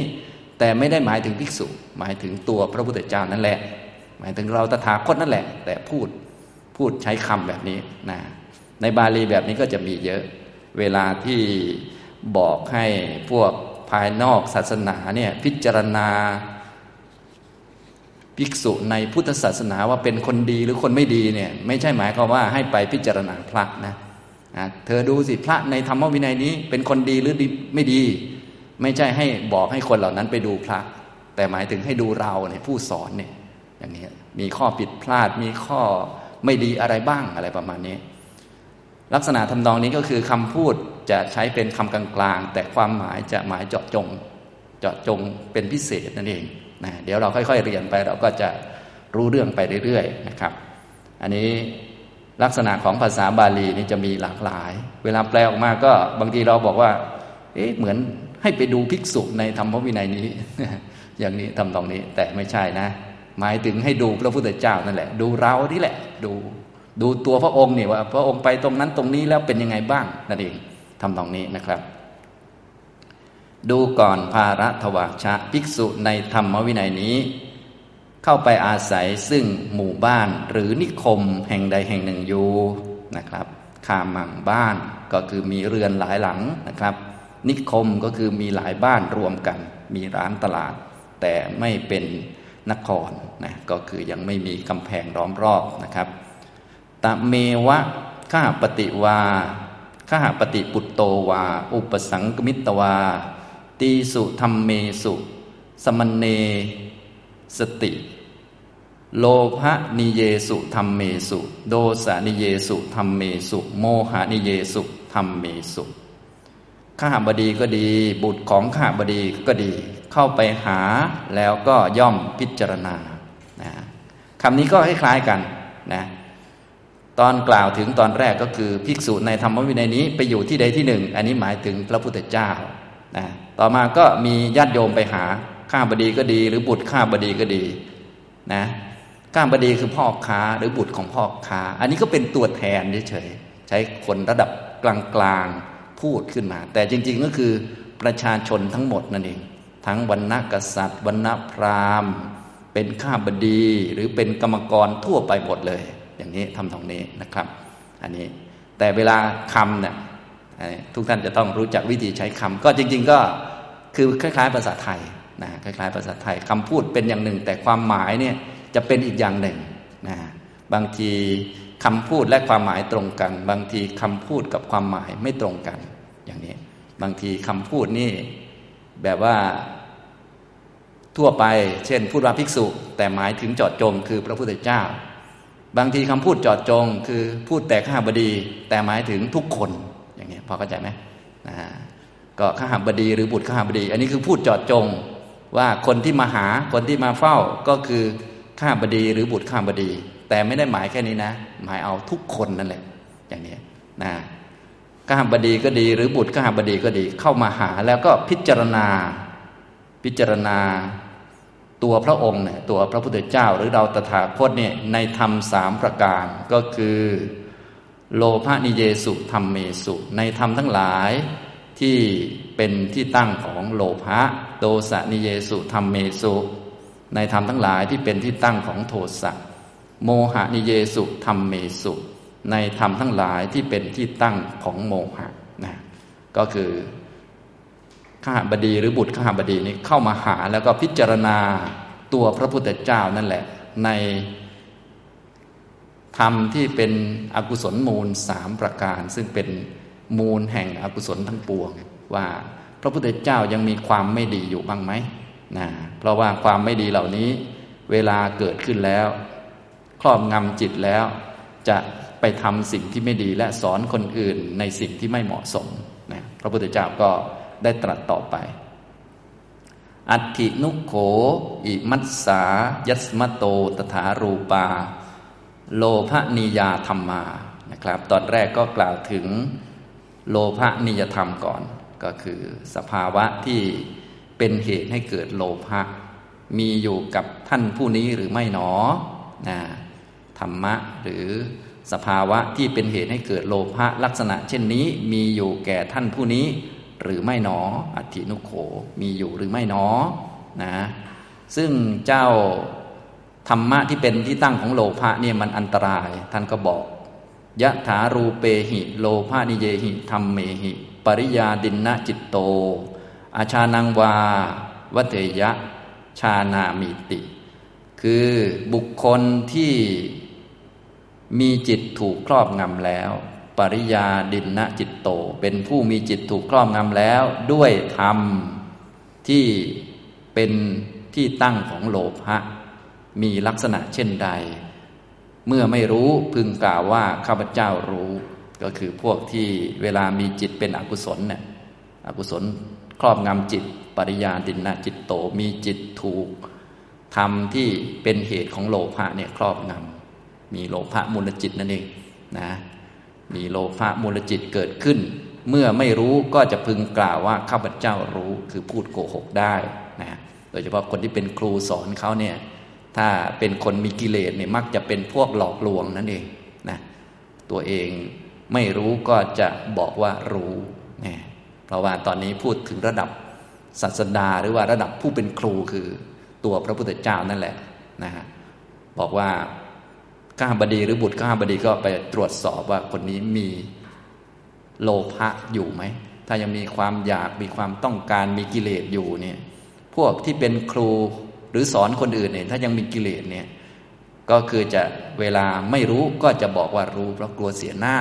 แต่ไม่ได้หมายถึงภิกษุ หมายถึงตัวพระพุทธเจ้านั่นแหละ หมายถึงเราตถาคตนั่นแหละ แต่พูด พูดใช้คำแบบนี้นะในบาลีแบบนี้ก็จะมีเยอะ เวลาที่บอกให้พวกภายนอกศาสนาเนี่ยพิจารณาภิกษุในพุทธศาสนาว่าเป็นคนดีหรือคนไม่ดีเนี่ยไม่ใช่หมายความว่าให้ไปพิจารณาพระนะเธอดูสิพระในธรรมวินัยนี้ เป็นคนดีหรือไม่ดี ไม่ใช่ให้บอกให้คนเหล่านั้นไปดูพระ แต่หมายถึงให้ดูเราเนี่ยผู้สอนเนี่ยอย่างนี้มีข้อผิดพลาดมีข้อ ไม่ดีอะไรบ้างอะไรประมาณนี้ ลักษณะทำนองนี้ก็คือคำพูดจะใช้เป็นคำกลางๆ แต่ความหมายจะหมายเจาะจง เจาะจงเป็นพิเศษนั่นเองนะเดี๋ยวเราค่อย ๆ เรียนไปเราก็จะรู้เรื่องไปเรื่อยๆนะครับ อันนี้ลักษณะของภาษาบาลีนี่จะมีหลากหลาย เวลาแปลออกมาก็บางทีเราบอกว่า เอ๊ะเหมือนให้ไปดูภิกษุในธรรมวินัยนี้ อย่างนี้ทำตรงนี้แต่ไม่ใช่นะ หมายถึงให้ดูพระพุทธเจ้านั่นแหละ ดูเราที่แหละ ดูดูตัวพระองค์เนี่ยว่า พระองค์ไปตรงนั้นตรงนี้แล้วเป็นยังไงบ้างนั่นเองทำตรงนี้นะครับ ดูก่อนภาระทวชะภิกษุในธรรมวินัยนี้ เข้าไปอาศัยซึ่งหมู่บ้านหรือนิคมแห่งใดแห่งหนึ่งอยู่นะครับคามังบ้านก็คือมีเรือนหลายหลังนะครับ นิคมก็คือมีหลายบ้านรวมกัน มีร้านตลาด แต่ไม่เป็น นครนะก็คือยังไม่มีกำแพงล้อมรอบนะครับตะเมวะข้าปฏิวาข้าปฏิปุตโตวา อุปสังกมิตวา ตีสุธรรมเมสุ สมณเนสติ โลภะนิเยสุธรรมเมสุ โดสานิเยสุธรรมเมสุ โมหานิเยสุธรรมเมสุข้าบดีก็ดี บุตรของข้าบดีก็ดี เข้าไปหาแล้วก็ย่อมพิจารณานะคำนี้ก็คล้ายๆกันนะตอนกล่าวถึงตอนแรกก็คือภิกษุในธรรมวินัยนี้ไปอยู่ที่ใดที่หนึ่ง อันนี้หมายถึงพระพุทธเจ้านะต่อมาก็มีญาติโยมไปหาข้าบดีก็ดี หรือบุตรข้าบดีก็ดีนะข้าบดีคือพ่อค้าหรือบุตรของพ่อค้า อันนี้ก็เป็นตัวแทนเฉยๆใช้คนระดับกลางๆพูดขึ้นมา แต่จริงๆก็คือประชาชนทั้งหมดนั่นเอง ทั้งวรรณกษัตริย์วรรณพราหมณ์ เป็นข้าบดีหรือเป็นกรรมกรทั่วไปหมดเลย อย่างนี้ทำตรงนี้นะครับ อันนี้แต่เวลาคำเนี่ยทุกท่านจะต้องรู้จักวิธีใช้คำก็จริง ๆ ก็คือคล้าย ๆ ภาษาไทยนะคล้าย ๆ ภาษาไทยคำพูดเป็นอย่างหนึ่ง แต่ความหมายเนี่ยจะเป็นอีกอย่างหนึ่งนะบางทีคำพูดและความหมายตรงกัน บางทีคำพูดกับความหมายไม่ตรงกัน อย่างนี้ บางทีคำพูดนี่แบบว่า ทั่วไป เช่น พูดว่าภิกษุ แต่หมายถึงจอดจง คือพระพุทธเจ้า บางทีคำพูดจอดจง คือพูดแต่ข้าบดี แต่หมายถึงทุกคนอย่างนี้พอเข้าใจไหมนะก็ข้าบดีหรือบุตรข้าบดี อันนี้คือพูดจอดจง ว่าคนที่มาหาคนที่มาเฝ้าก็คือข้าบดีหรือบุตรข้าบดี แต่ไม่ได้หมายแค่นี้นะ หมายเอาทุกคนนั่นแหละ อย่างนี้นะข้าบดีก็ดี หรือบุตรข้าบดีก็ดี เข้ามาหาแล้วก็พิจารณา พิจารณา ตัวพระองค์เนี่ยตัวพระพุทธเจ้าหรือเราตถาคตเนี่ยในธรรมสามประการ ก็คือ โลภะนิเยสุธรรมเมสุ ในธรรมทั้งหลายที่เป็นที่ตั้งของโลภะโทสะนิเยสุธรรมเมสุ ในธรรมทั้งหลายที่เป็นที่ตั้งของโทสะโมหะนิเยสุธรรมเมสุ ในธรรมทั้งหลายที่เป็นที่ตั้งของโมหะนะก็คือ ข้าบดีหรือบุตรข้าบดีนี้เข้ามาหาแล้วก็พิจารณาตัวพระพุทธเจ้านั่นแหละ ในธรรมที่เป็นอกุศลมูลสามประการ ซึ่งเป็นมูลแห่งอกุศลทั้งปวง ว่าพระพุทธเจ้ายังมีความไม่ดีอยู่บ้างไหมนะเพราะว่าความไม่ดีเหล่านี้เวลาเกิดขึ้นแล้ว ครอบงำจิตแล้ว จะไปทำสิ่งที่ไม่ดีและสอนคนอื่นในสิ่งที่ไม่เหมาะสมนะพระพุทธเจ้าก็ ได้ตรัสต่อไป อัตินุโข อิมัสสา ยัสมโต ตถารูปา โลภนิยาธรรมา นะครับ ตอนแรกก็กล่าวถึงโลภนิยธรรมก่อน ก็คือสภาวะที่เป็นเหตุให้เกิดโลภะ มีอยู่กับท่านผู้นี้หรือไม่หนอนะธรรมะหรือสภาวะที่เป็นเหตุให้เกิดโลภะลักษณะเช่นนี้มีอยู่แก่ท่านผู้นี้ หรือไม่หนอ อัตินุโขมีอยู่หรือไม่หนอนะซึ่งเจ้าธรรมะที่เป็นที่ตั้งของโลภะเนี่ยมันอันตราย ท่านก็บอกยะถารูเปหิ โลภานิเยหิธรรมเมหิ ปริยาดินนะจิตโต อาชานังวาวัเตยะ ชานามิติ คือบุคคลที่มีจิตถูกครอบงำแล้ว ปริยาดินนะจิตโต เป็นผู้มีจิตถูกครอบงำแล้ว ด้วยธรรมที่เป็นที่ตั้งของโลภะมีลักษณะเช่นใด เมื่อไม่รู้พึงกล่าวว่าข้าพเจ้ารู้ ก็คือพวกที่เวลามีจิตเป็นอกุศลเนี่ยอกุศลครอบงำจิต ปริยาดินนะจิตโตมีจิตถูกธรรมที่เป็นเหตุของโลภะเนี่ยครอบงำมีโลภะมูลจิตนั่นเองนะ มีโลภะมูลจิตเกิดขึ้น เมื่อไม่รู้ก็จะพึงกล่าวว่าข้าพเจ้ารู้คือพูดโกหกได้นะโดยเฉพาะคนที่เป็นครูสอนเขาเนี่ยถ้าเป็นคนมีกิเลสเนี่ยมักจะเป็นพวกหลอกลวงนั่นเองนะตัวเองไม่รู้ก็จะบอกว่ารู้นะเพราะว่าตอนนี้พูดถึงระดับศาสดาหรือว่าระดับผู้เป็นครูคือตัวพระพุทธเจ้านั่นแหละนะฮะบอกว่า ข้าบดีหรือบุตรข้าบดีก็ไปตรวจสอบว่าคนนี้มีโลภะอยู่ไหม ถ้ายังมีความอยากมีความต้องการมีกิเลสอยู่เนี่ย พวกที่เป็นครูหรือสอนคนอื่นเนี่ย ถ้ายังมีกิเลสเนี่ย ก็คือจะเวลาไม่รู้ก็จะบอกว่ารู้ เพราะกลัวเสียหน้า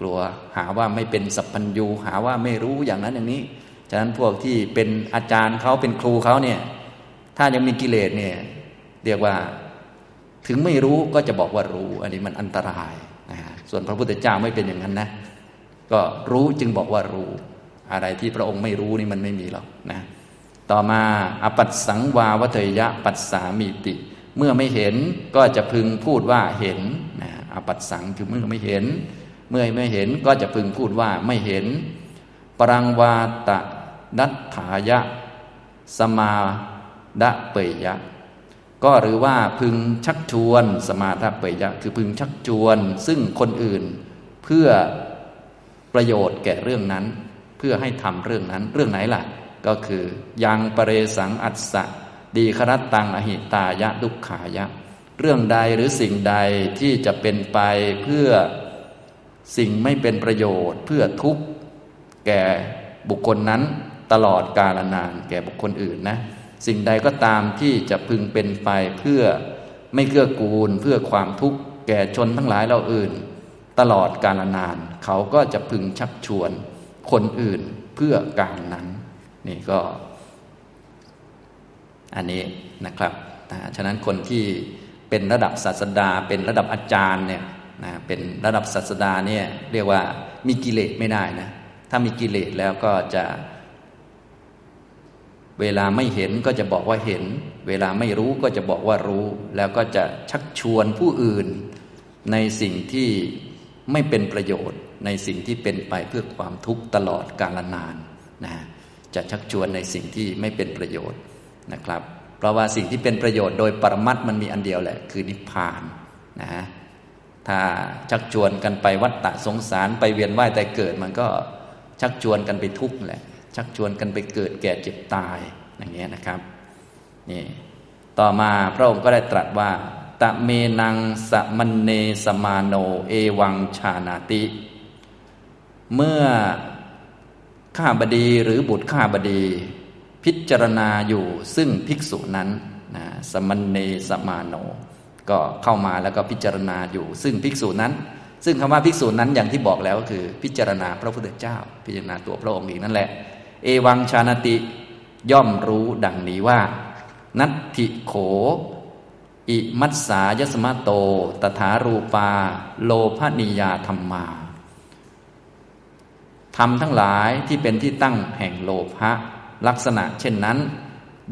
กลัวหาว่าไม่เป็นสัพพัญญูหาว่าไม่รู้อย่างนั้นอย่างนี้ ฉะนั้นพวกที่เป็นอาจารย์เขาเป็นครูเขาเนี่ย ถ้ายังมีกิเลสเนี่ย เรียกว่า ถึงไม่รู้ก็จะบอกว่ารู้ อันนี้มันอันตรายนะส่วนพระพุทธเจ้าไม่เป็นอย่างนั้นนะ ก็รู้จึงบอกว่ารู้ อะไรที่พระองค์ไม่รู้นี่มันไม่มีหรอกนะต่อมาอปัสสังวาวเทยะปัสสามีติ เมื่อไม่เห็นก็จะพึงพูดว่าเห็นนะอปัสสังคือเมื่อไม่เห็น เมื่อไม่เห็นก็จะพึงพูดว่าไม่เห็น ปรังวาตะนัตถายะ สมาดะเปยยะ ก็หรือว่าพึงชักชวนสมาธเปยะคือพึงชักชวน ซึ่งคนอื่นเพื่อประโยชน์แก่เรื่องนั้น เพื่อให้ทำเรื่องนั้น เรื่องไหนล่ะ ก็คือยังปเรสังอัสสะดีครัตตังอหิตายะดุขายะ เรื่องใดหรือสิ่งใดที่จะเป็นไปเพื่อสิ่งไม่เป็นประโยชน์ เพื่อทุกข์แก่บุคคลนั้นตลอดกาลนานแก่บุคคลอื่นนะ สิ่งใดก็ตามที่จะพึงเป็นไปเพื่อไม่เกื้อกูล เพื่อความทุกข์แก่ชนทั้งหลายเราอื่น ตลอดกาลนาน เขาก็จะพึงชักชวนคนอื่นเพื่อการนั้น นี่ก็ อันนี้นะครับนะฉะนั้นคนที่เป็นระดับศาสดา เป็นระดับอาจารย์เนี่ยนะเป็นระดับศาสดาเนี่ยเรียกว่ามีกิเลสไม่ได้นะถ้ามีกิเลสแล้วก็จะ เวลาไม่เห็นก็จะบอกว่าเห็น เวลาไม่รู้ก็จะบอกว่ารู้ แล้วก็จะชักชวนผู้อื่น ในสิ่งที่ไม่เป็นประโยชน์ ในสิ่งที่เป็นไปเพื่อความทุกข์ตลอดกาลนานนะจะชักชวนในสิ่งที่ไม่เป็นประโยชน์นะครับ เพราะว่าสิ่งที่เป็นประโยชน์โดยปรมัตมันมีอันเดียวแหละ คือนิพพานนะถ้าชักชวนกันไปวัฏฏะสงสารไปเวียนว่ายแต่เกิดมันก็ชักชวนกันไปทุกข์แหละ ชักชวนกันไปเกิดแก่เจ็บตายอย่างเงี้ยนะครับนี่ต่อมาพระองค์ก็ได้ตรัสว่า ตะเมนังสมันเนสมาโน เอวังชานาติ เมื่อข้าบดีหรือบุตรข้าบดี พิจารณาอยู่ซึ่งภิกษุนั้นนะสมันเนสมาโน ก็เข้ามาแล้วก็พิจารณาอยู่ ซึ่งภิกษุนั้น ซึ่งคำว่าภิกษุนั้นอย่างที่บอกแล้วก็คือ พิจารณาพระพุทธเจ้า พิจารณาตัวพระองค์เองนั่นแหละ เอวังชานติ ย่อมรู้ดังนี้ว่า นัตถิโข อิมัสสายสมะโต ตถารูปา โลภนิยาธรรมาทำทั้งหลายที่เป็นที่ตั้งแห่งโลภะลักษณะเช่นนั้น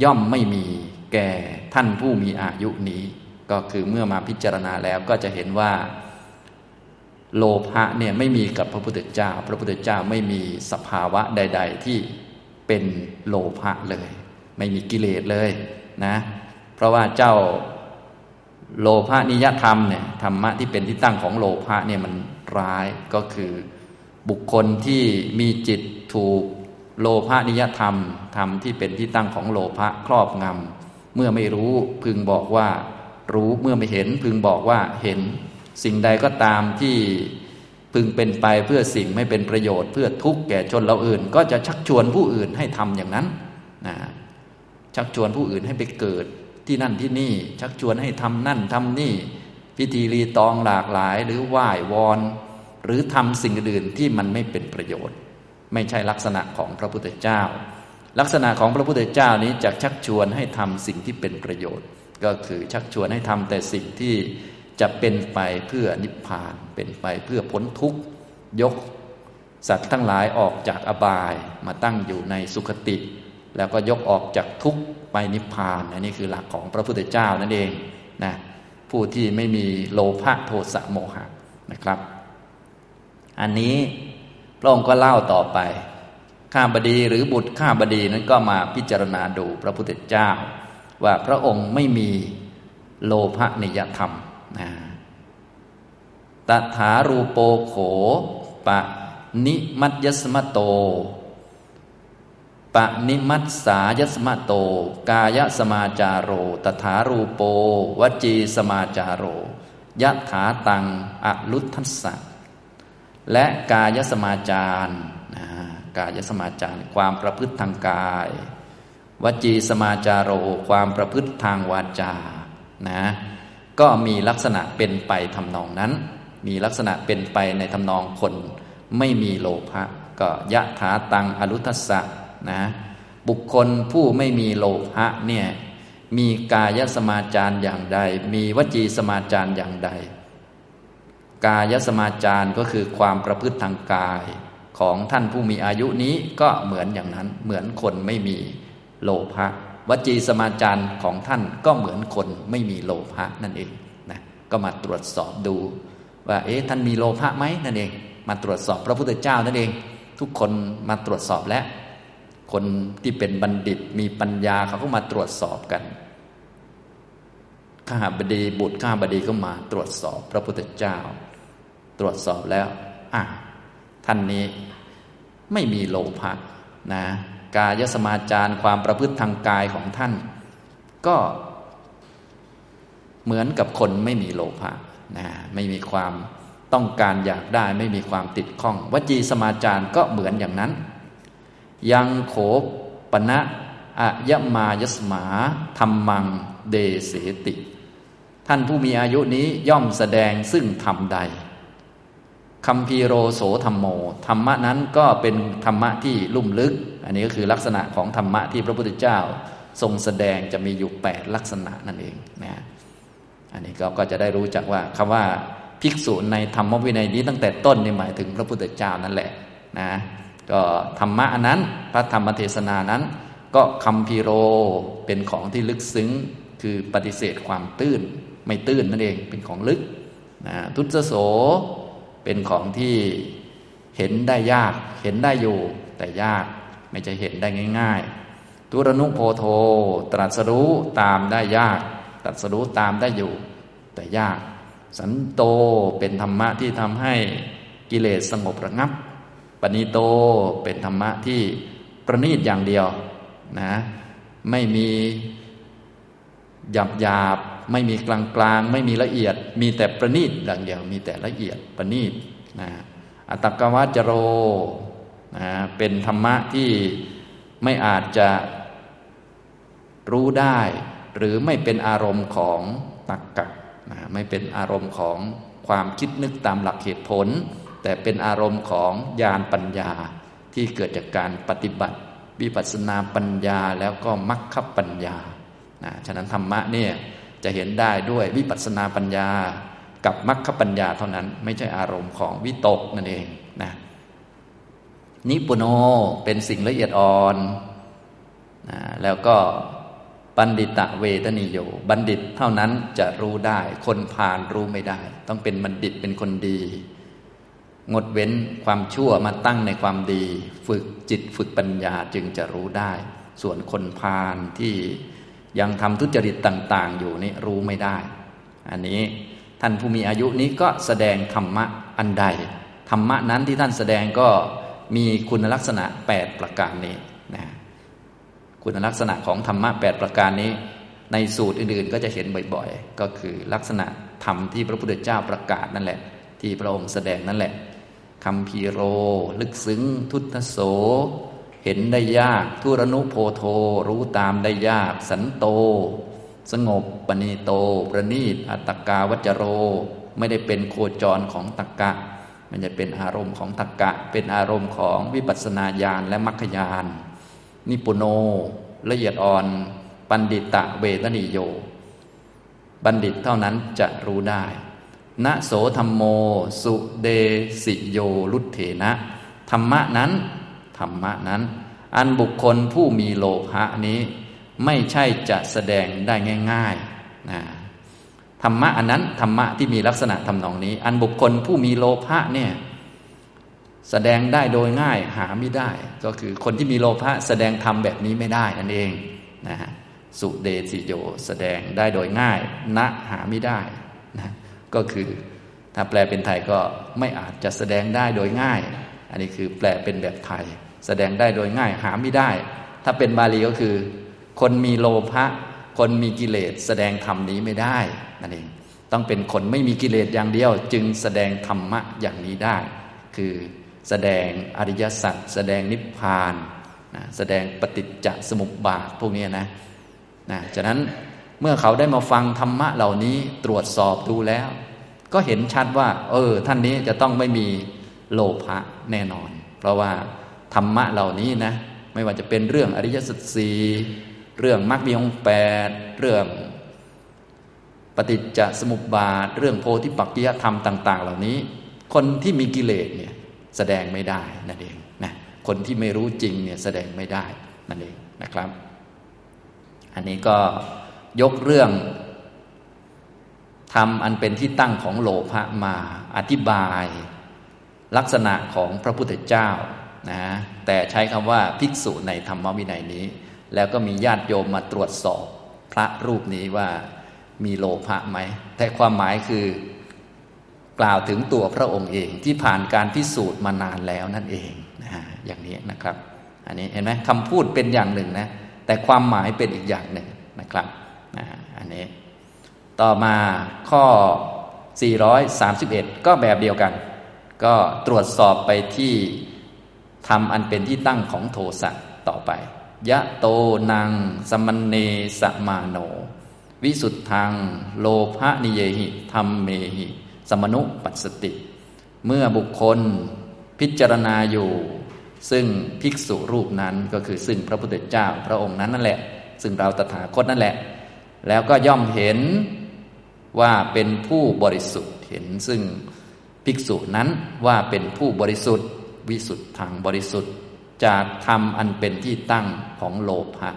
ย่อมไม่มีแก่ท่านผู้มีอายุนี้ ก็คือเมื่อมาพิจารณาแล้วก็จะเห็นว่า โลภะเนี่ยไม่มีกับพระพุทธเจ้า พระพุทธเจ้าไม่มีสภาวะใด ๆ ที่เป็นโลภะเลย ไม่มีกิเลสเลยนะ เพราะว่าเจ้าโลภะนิยธรรมเนี่ยธรรมะที่เป็นที่ตั้งของโลภะเนี่ยมันร้ายก็คือบุคคลที่มีจิตถูกโลภะนิยธรรมธรรมที่เป็นที่ตั้งของโลภะครอบงำเมื่อไม่รู้พึงบอกว่า รู้เมื่อไม่เห็นพึงบอกว่าเห็น สิ่งใดก็ตามที่พึงเป็นไปเพื่อสิ่งไม่เป็นประโยชน์ เพื่อทุกข์แก่ชนเราอื่น ก็จะชักชวนผู้อื่นให้ทำอย่างนั้นนะชักชวนผู้อื่นให้ไปเกิดที่นั่นที่นี่ ชักชวนให้ทำนั่นทำนี่ พิธีรีตองหลากหลาย หรือไหว้วอน หรือทำสิ่งอื่นที่มันไม่เป็นประโยชน์ ไม่ใช่ลักษณะของพระพุทธเจ้า ลักษณะของพระพุทธเจ้านี้จะชักชวนให้ทำสิ่งที่เป็นประโยชน์ ก็คือชักชวนให้ทำแต่สิ่งที่ จะเป็นไปเพื่อนิพพาน เป็นไปเพื่อพ้นทุกข์ยก สัตว์ทั้งหลายออกจากอบายมาตั้งอยู่ในสุขติ แล้วก็ยกออกจากทุกข์ไปนิพพานอันนี้คือหลักของพระพุทธเจ้านั่นเองนะผู้ที่ไม่มีโลภะโทสะโมหะนะครับ อันนี้พระองค์ก็เล่าต่อไป ข้าบดีหรือบุตรข้าบดีนั้นก็มาพิจารณาดูพระพุทธเจ้า ว่าพระองค์ไม่มีโลภะนิยธรรม ตถารูโปโขปะนิมัตยสมโต ปะนิมัตสายสมโต กายสมาจารโร ตถารูโป วจีสมาจารโรยะถาตังอลุทัสสะและกายสมาจารกายสมาจารความประพฤติทางกาย วจีสมาจารโร ความประพฤติทางวาจา นะ ก็มีลักษณะเป็นไปทำนองนั้น มีลักษณะเป็นไปในทำนองคนไม่มีโลภะก็ยะถาตังอรุทัสสะนะบุคคลผู้ไม่มีโลภะเนี่ยมีกายสมาจารอย่างใด มีวจีสมาจารอย่างใด กายสมาจารก็คือความประพฤติทางกายของท่านผู้มีอายุนี้ก็เหมือนอย่างนั้นเหมือนคนไม่มีโลภะ วจีสมาจารของท่านก็เหมือนคนไม่มีโลภะนั่นเองนะก็มาตรวจสอบดู ว่าเอ๊ะท่านมีโลภะไหมนั่นเอง มาตรวจสอบพระพุทธเจ้านั่นเอง ทุกคนมาตรวจสอบแล้ว คนที่เป็นบัณฑิตมีปัญญาเขาก็มาตรวจสอบกันข้าบดีบุตรข้าบดีก็มาตรวจสอบพระพุทธเจ้า ตรวจสอบแล้วอะท่านนี้ไม่มีโลภะนะ กายสมาจารความประพฤติทางกายของท่าน ก็เหมือนกับคนไม่มีโลภะนะไม่มีความต้องการอยากได้ไม่มีความติดข้อง วจีสมาจารก็เหมือนอย่างนั้น ยังโขปณะอะยมายสมาธรรมังเดเสติ ท่านผู้มีอายุนี้ย่อมแสดงซึ่งธรรมใด คัมภีโรโสธรรมโม ธรรมะนั้นก็เป็นธรรมะที่ลุ่มลึก อันนี้ก็คือลักษณะของธรรมะที่พระพุทธเจ้า ทรงแสดงจะมีอยู่แปดลักษณะนั่นเองนะอันนี้ก็จะได้รู้จักว่าคำว่าภิกษุในธรรมวินัยนี้ตั้งแต่ต้นนี่หมายถึงพระพุทธเจ้านั่นแหละนะก็ธรรมะอนนั้นพระธรรมเทศนานั้น ก็คัมภีโรเป็นของที่ลึกซึ้งคือปฏิเสธความตื้น ไม่ตื้นนั่นเองเป็นของลึกนะทุตโส เป็นของที่เห็นได้ยากเห็นได้อยู่ แต่ยากไม่จะเห็นได้ง่ายๆตุรนุโพโท ตรัสรู้ตามได้ยาก ตรัสรู้ตามได้อยู่ แต่ยาก สันโตเป็นธรรมะที่ทำให้กิเลสสงบระงับ ปณิโตเป็นธรรมะที่ประณีตอย่างเดียวนะไม่มีหยาบหยาบ ไม่มีกลางกลางไม่มีละเอียด มีแต่ประณีตอย่างเดียว มีแต่ละเอียดประณีตนะอัตกวัจโรนะเป็นธรรมะที่ไม่อาจจะรู้ได้ หรือไม่เป็นอารมณ์ของตักกะนะไม่เป็นอารมณ์ของความคิดนึกตามหลักเหตุผล แต่เป็นอารมณ์ของญาณปัญญาที่เกิดจากการปฏิบัติวิปัสสนาปัญญาแล้วก็มรรคปัญญานะฉะนั้นธรรมะเนี่ย จะเห็นได้ด้วยวิปัสสนาปัญญากับมรรคปัญญาเท่านั้น ไม่ใช่อารมณ์ของวิตกนั่นเองนะนิปุโนเป็นสิ่งละเอียดอ่อนนะแล้วก็บัณฑิตะเวทนิโย บัณฑิตเท่านั้นจะรู้ได้ คนพาลรู้ไม่ได้ ต้องเป็นบัณฑิตเป็นคนดี งดเว้นความชั่วมาตั้งในความดี ฝึกจิตฝึกปัญญาจึงจะรู้ได้ ส่วนคนพาลที่ ยังทำทุจริตต่าง ๆ อยู่นี่รู้ไม่ได้ อันนี้ท่านผู้มีอายุนี้ก็แสดงธรรมะอันใด ธรรมะนั้นที่ท่านแสดงก็มีคุณลักษณะ 8 ประการนี้นะคุณลักษณะของธรรมะ 8 ประการนี้ ในสูตรอื่นๆ ก็จะเห็นบ่อยๆ ก็คือลักษณะธรรมที่พระพุทธเจ้าประกาศนั่นแหละ ที่พระองค์แสดงนั่นแหละคำพีโร ลึกซึ้ง ทุตโส ห็นได้ยากทุรนุโพโทรู้ตามได้ยาก สันโต สงบปณีโต ประณีตอัตกาวัจโร ไม่ได้เป็นโคจรของตักกะ มันจะเป็นอารมณ์ของตักกะ เป็นอารมณ์ของวิปัสสนาญาณและมรรคญาณนิปุโนละเอียดอ่อนปันดิตะเวทนิโย บัณฑิตเท่านั้นจะรู้ได้ณโสธรรมโม สุเดสิโย ลุเถนะ ธรรมะนั้น ธรรมะนั้น อันบุคคลผู้มีโลภะนี้ไม่ใช่จะแสดงได้ง่ายๆนะธรรมะอันนั้นธรรมะที่มีลักษณะทำนองนี้ อันบุคคลผู้มีโลภะเนี่ยแสดงได้โดยง่ายหาไม่ได้ ก็คือคนที่มีโลภะแสดงธรรมแบบนี้ไม่ได้นั่นเองนะฮะสุเดสิโยแสดงได้โดยง่ายณหาไม่ได้นะก็คือถ้าแปลเป็นไทยก็ไม่อาจจะแสดงได้โดยง่าย อันนี้คือแปลเป็นแบบไทย แสดงได้โดยง่ายหาไม่ได้ ถ้าเป็นบาลีก็คือ คนมีโลภะคนมีกิเลสแสดงธรรมนี้ไม่ได้นั่นเองต้องเป็นคนไม่มีกิเลสอย่างเดียว จึงแสดงธรรมะอย่างนี้ได้ คือแสดงอริยสัจแสดงนิพพานนะแสดงปฏิจจสมุปบาทพวกนี้นะนะฉะนั้นเมื่อเขาได้มาฟังธรรมะเหล่านี้ตรวจสอบดูแล้ว ก็เห็นชัดว่า เออ ท่านนี้จะต้องไม่มีโลภะแน่นอน เพราะว่า ธรรมะเหล่านี้นะ ไม่ว่าจะเป็นเรื่องอริยสัจสีเรื่องมรรคมีองแปดเรื่องปฏิจจสมุปบาท เรื่องโพธิปักกิยธรรมต่าง ๆ เหล่านี้ คนที่มีกิเลสเนี่ยแสดงไม่ได้นั่นเองนะคนที่ไม่รู้จริงเนี่ยแสดงไม่ได้นั่นเองนะครับ อันนี้ก็ยกเรื่องทำอันเป็นที่ตั้งของโลภะมาอธิบาย ลักษณะของพระพุทธเจ้า นะแต่ใช้คำว่าภิกษุในธรรมวินัยนี้ แล้วก็มีญาติโยมมาตรวจสอบพระรูปนี้ว่ามีโลภะไหม แต่ความหมายคือกล่าวถึงตัวพระองค์เองที่ผ่านการพิสูจน์มานานแล้วนั่นเองนะอย่างนี้นะครับ อันนี้เห็นไหมคำพูดเป็นอย่างหนึ่งนะ แต่ความหมายเป็นอีกอย่างหนึ่งนะครับนะอันนี้ ต่อมาข้อ 431 ก็แบบเดียวกัน ก็ตรวจสอบไปที่ ทำอันเป็นที่ตั้งของโทสะต่อไป ยะโตนางสมันเนสมาโน วิสุทธังโลภะนิเยหิธรรมเมหิ สมนุปัสสติ เมื่อบุคคลพิจารณาอยู่ ซึ่งภิกษุรูปนั้นก็คือซึ่งพระพุทธเจ้าพระองค์นั้นนั่นแหละ ซึ่งเราตถาคตนั่นแหละ แล้วก็ย่อมเห็นว่าเป็นผู้บริสุทธิ์เห็นซึ่งภิกษุนั้นว่าเป็นผู้บริสุทธิ์ วิสุทธ์ทางบริสุทธิ์ จากธรรมอันเป็นที่ตั้งของโลภะ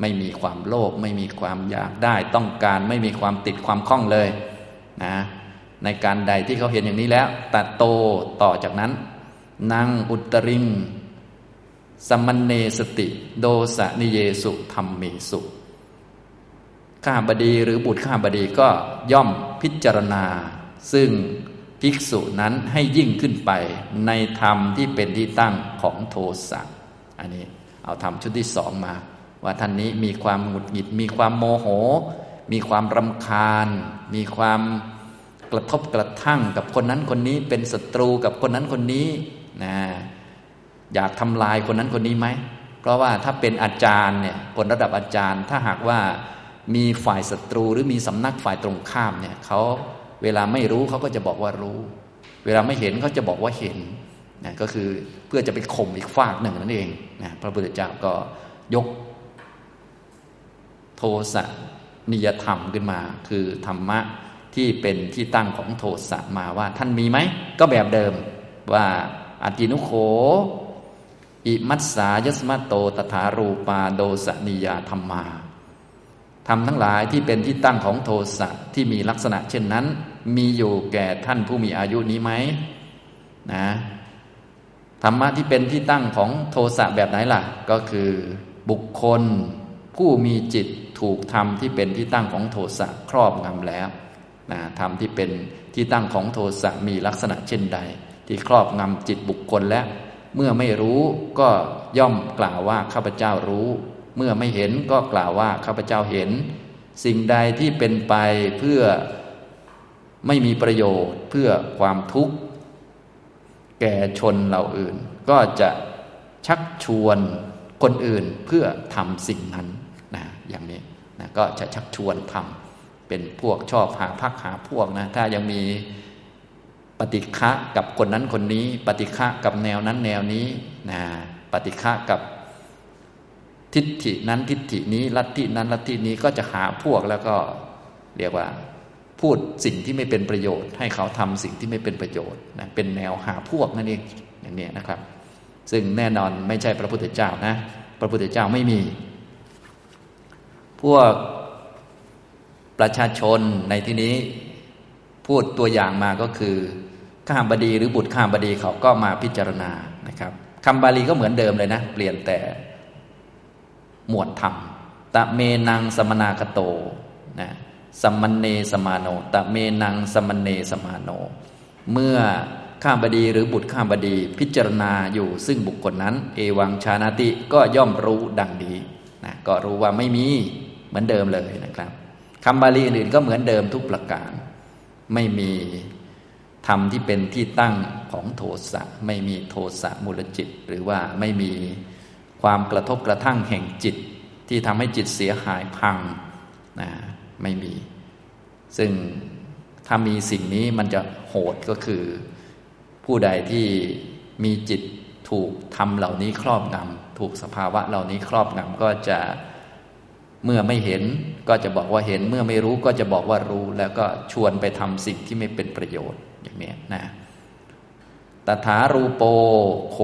ไม่มีความโลภไม่มีความอยากได้ ต้องการไม่มีความติดความคล้องเลยนะในการใดที่เขาเห็นอย่างนี้แล้วตัดโตต่อจากนั้นนางอุตริงสมันเนสติ โดสนิเยสุธรรมเมสุข้าบดีหรือบุตรข้าบดีก็ย่อมพิจารณา ซึ่ง ภิกษุนั้นให้ยิ่งขึ้นไปในธรรมที่เป็นที่ตั้งของโทสะอันนี้เอาธรรมชุดที่สองมา ว่าท่านนี้มีความหงุดหงิด มีความโมโห มีความรำคาญ มีความกระทบกระทั่งกับคนนั้นคนนี้เป็นศัตรูกับคนนั้นคนนี้นะอยากทำลายคนนั้นคนนี้ไหม เพราะว่าถ้าเป็นอาจารย์เนี่ยคนระดับอาจารย์ถ้าหากว่ามีฝ่ายศัตรูหรือมีสำนักฝ่ายตรงข้ามเนี่ยเขา เวลาไม่รู้เขาก็จะบอกว่ารู้ เวลาไม่เห็นเขาจะบอกว่าเห็นนะก็คือเพื่อจะไปข่มอีกฝากหนึ่งนั่นเองนะพระพุทธเจ้าก็ยก โทสะนิยธรรมขึ้นมา คือธรรมะที่เป็นที่ตั้งของโทสะมาว่า ท่านมีไหม ก็แบบเดิมว่าอตินุโขอิมัสสายสมัตโตตถารูปาโดสนิยาธรรมา ทำทั้งหลายที่เป็นที่ตั้งของโทสะที่มีลักษณะเช่นนั้น มีอยู่แก่ท่านผู้มีอายุนี้ไหมนะธรรมะที่เป็นที่ตั้งของโทสะแบบไหนล่ะ ก็คือบุคคล ผู้มีจิตถูกธรรมที่เป็นที่ตั้งของโทสะครอบงำแล้วนะธรรมที่เป็นที่ตั้งของโทสะมีลักษณะเช่นใด ที่ครอบงำจิตบุคคลและ เมื่อไม่รู้ก็ย่อมกล่าวว่าข้าพเจ้ารู้ เมื่อไม่เห็นก็กล่าวว่าข้าพเจ้าเห็น สิ่งใดที่เป็นไปเพื่อไม่มีประโยชน์เพื่อความทุกข์ แก่ชนเหล่าอื่น ก็จะชักชวนคนอื่นเพื่อทำสิ่งนั้นนะอย่างนี้นะก็จะชักชวนทำเป็นพวกชอบหาพักหาพวกนะถ้ายังมีปฏิฆะกับคนนั้นคนนี้ ปฏิฆะกับแนวนั้นแนวนี้นะปฏิฆะกับ ทิฏฐินั้นทิฏฐินี้ลัทธินั้นลัทธินี้ก็จะหาพวกแล้วก็เรียกว่า พูดสิ่งที่ไม่เป็นประโยชน์ ให้เขาทำสิ่งที่ไม่เป็นประโยชน์นะเป็นแนวหาพวกนั่นเองอย่างนี้นะครับ ซึ่งแน่นอนไม่ใช่พระพุทธเจ้านะ พระพุทธเจ้าไม่มี พวกประชาชนในที่นี้พูดตัวอย่างมาก็คือข้ามบดีหรือบุตรข้ามบดีเขาก็มาพิจารณานะครับคำบาลีก็เหมือนเดิมเลยนะ เปลี่ยนแต่ หมวดธรรม ตะเมนังสมนาคโตนะสมันเนสมาโน ตะเมนังสมันเนสมาโน เมื่อข้ามบดีหรือบุตรข้ามบดีพิจารณาอยู่ซึ่งบุคคลนั้น เอวังชานาติก็ย่อมรู้ดังนี้นะก็รู้ว่าไม่มีเหมือนเดิมเลยนะครับคำบาลีอื่นก็เหมือนเดิมทุกประการ ไม่มีธรรมที่เป็นที่ตั้งของโทสะไม่มีโทสะมูลจิต หรือว่าไม่มี ความกระทบกระทั่งแห่งจิตที่ทำให้จิตเสียหายพังนะไม่มี ซึ่งถ้ามีสิ่งนี้มันจะโหดก็คือ ผู้ใดที่มีจิตถูกทำเหล่านี้ครอบงำถูกสภาวะเหล่านี้ครอบงำก็จะเมื่อไม่เห็นก็จะบอกว่าเห็น เมื่อไม่รู้ก็จะบอกว่ารู้ แล้วก็ชวนไปทำสิ่งที่ไม่เป็นประโยชน์อย่างนี้นะตถารูโปโข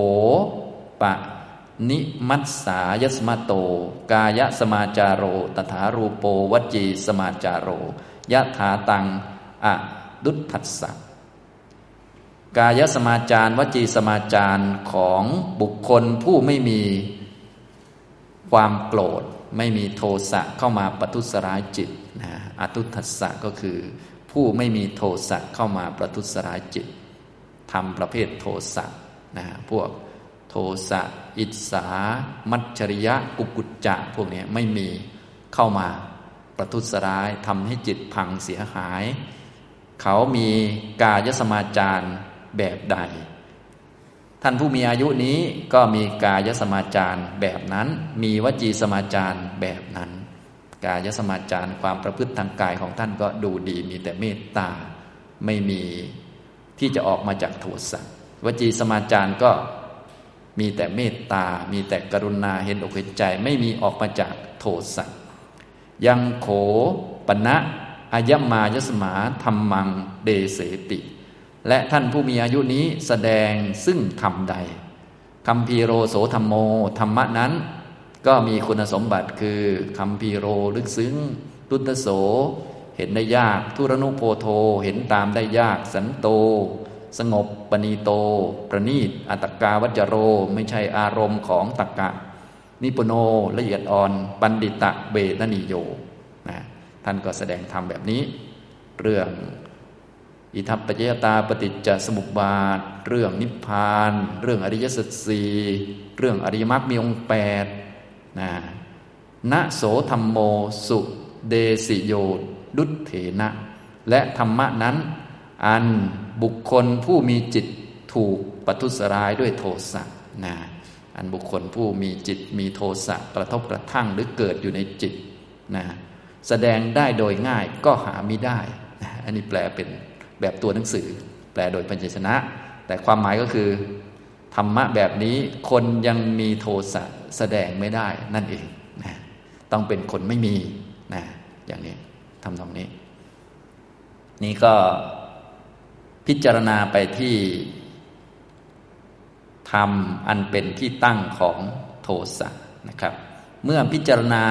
ปะ นิมัสสายสมาโต กายสมาจาโร ตถารูโปวจีสมาจาโรยะถาตังอะดุทัสสะกายสมาจารวจีสมาจารของบุคคลผู้ไม่มีความโกรธ ไม่มีโทสะเข้ามาประทุษร้ายจิตนะอตุทัสสะก็คือ ผู้ไม่มีโทสะเข้ามาประทุษร้ายจิตทำประเภทโทสะนะพวก ทสะอิสา มัจฉริยะ กุกุจจะพวกนี้ไม่มีเข้ามาประทุษร้ายทำให้จิตพังเสียหาย เขามีกายสมาจารแบบใด ท่านผู้มีอายุนี้ก็มีกายสมาจารแบบนั้น มีวจีสมาจารแบบนั้น กายสมาจารความประพฤติทางกายของท่านก็ดูดีมีแต่เมตตาไม่มีที่จะออกมาจากโทสะวจีสมาจารก็ มีแต่เมตตา มีแต่กรุณาเห็นอกเห็นใจ ไม่มีออกมาจากโทสะยังโขปณะอายมายสมาธรรมังเดเสติ และท่านผู้มีอายุนี้แสดงซึ่งธรรมใดคำพีโรโสธรรมโม ธรรมะนั้น ก็มีคุณสมบัติคือคำพีโรลึกซึ้งตุตโส เห็นได้ยาก ทุรนุโพโท เห็นตามได้ยาก สันโต สงบปณีโต ประนีตอัตกาวัจโร ไม่ใช่อารมณ์ของตักกะ นิปุโนละเอียดอ่อน ปันดิตะเบตนิโยนะท่านก็แสดงธรรมแบบนี้ เรื่องอิทัปปยตาปฏิจจสมุปบาท เรื่องนิพพาน เรื่องอริยสัจสี่เรื่องอริยมรรคมีองค์แปดนะณโสธรรมโมสุเดสิโยดุเถนะ และธรรมะนั้น อัน บุคคลผู้มีจิตถูกปทุสร้ายด้วยโทสะนะอันบุคคลผู้มีจิตมีโทสะกระทบกระทั่งหรือเกิดอยู่ในจิตนะแสดงได้โดยง่ายก็หาไม่ได้นะอันนี้แปลเป็นแบบตัวหนังสือ แปลโดยปัญจชนะ แต่ความหมายก็คือ ธรรมะแบบนี้คนยังมีโทสะแสดงไม่ได้นั่นเองนะต้องเป็นคนไม่มีนะอย่างนี้ทำตรงนี้ นี่ก็ พิจารณาไปที่ธรรมอันเป็นที่ตั้งของโทสะนะครับ เมื่อพิจารณา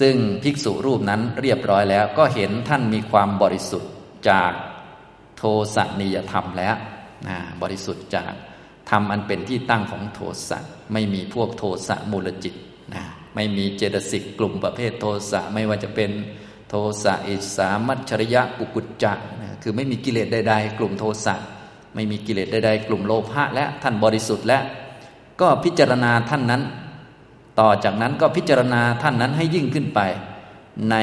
ซึ่งภิกษุรูปนั้นเรียบร้อยแล้ว ก็เห็นท่านมีความบริสุทธิ์จากโทสะนิยธรรมแล้วนะบริสุทธิ์จากธรรมอันเป็นที่ตั้งของโทสะไม่มีพวกโทสะมูลจิตนะไม่มีเจตสิกกลุ่มประเภทโทสะไม่ว่าจะเป็น โทสะอิสามัชริยะกุกุจจะนะคือไม่มีกิเลสใดๆกลุ่มโทสะไม่มีกิเลสใดๆกลุ่มโลภะและท่านบริสุทธิ์และ ก็พิจารณาท่านนั้น ต่อจากนั้นก็พิจารณาท่านนั้นให้ยิ่งขึ้นไป ใน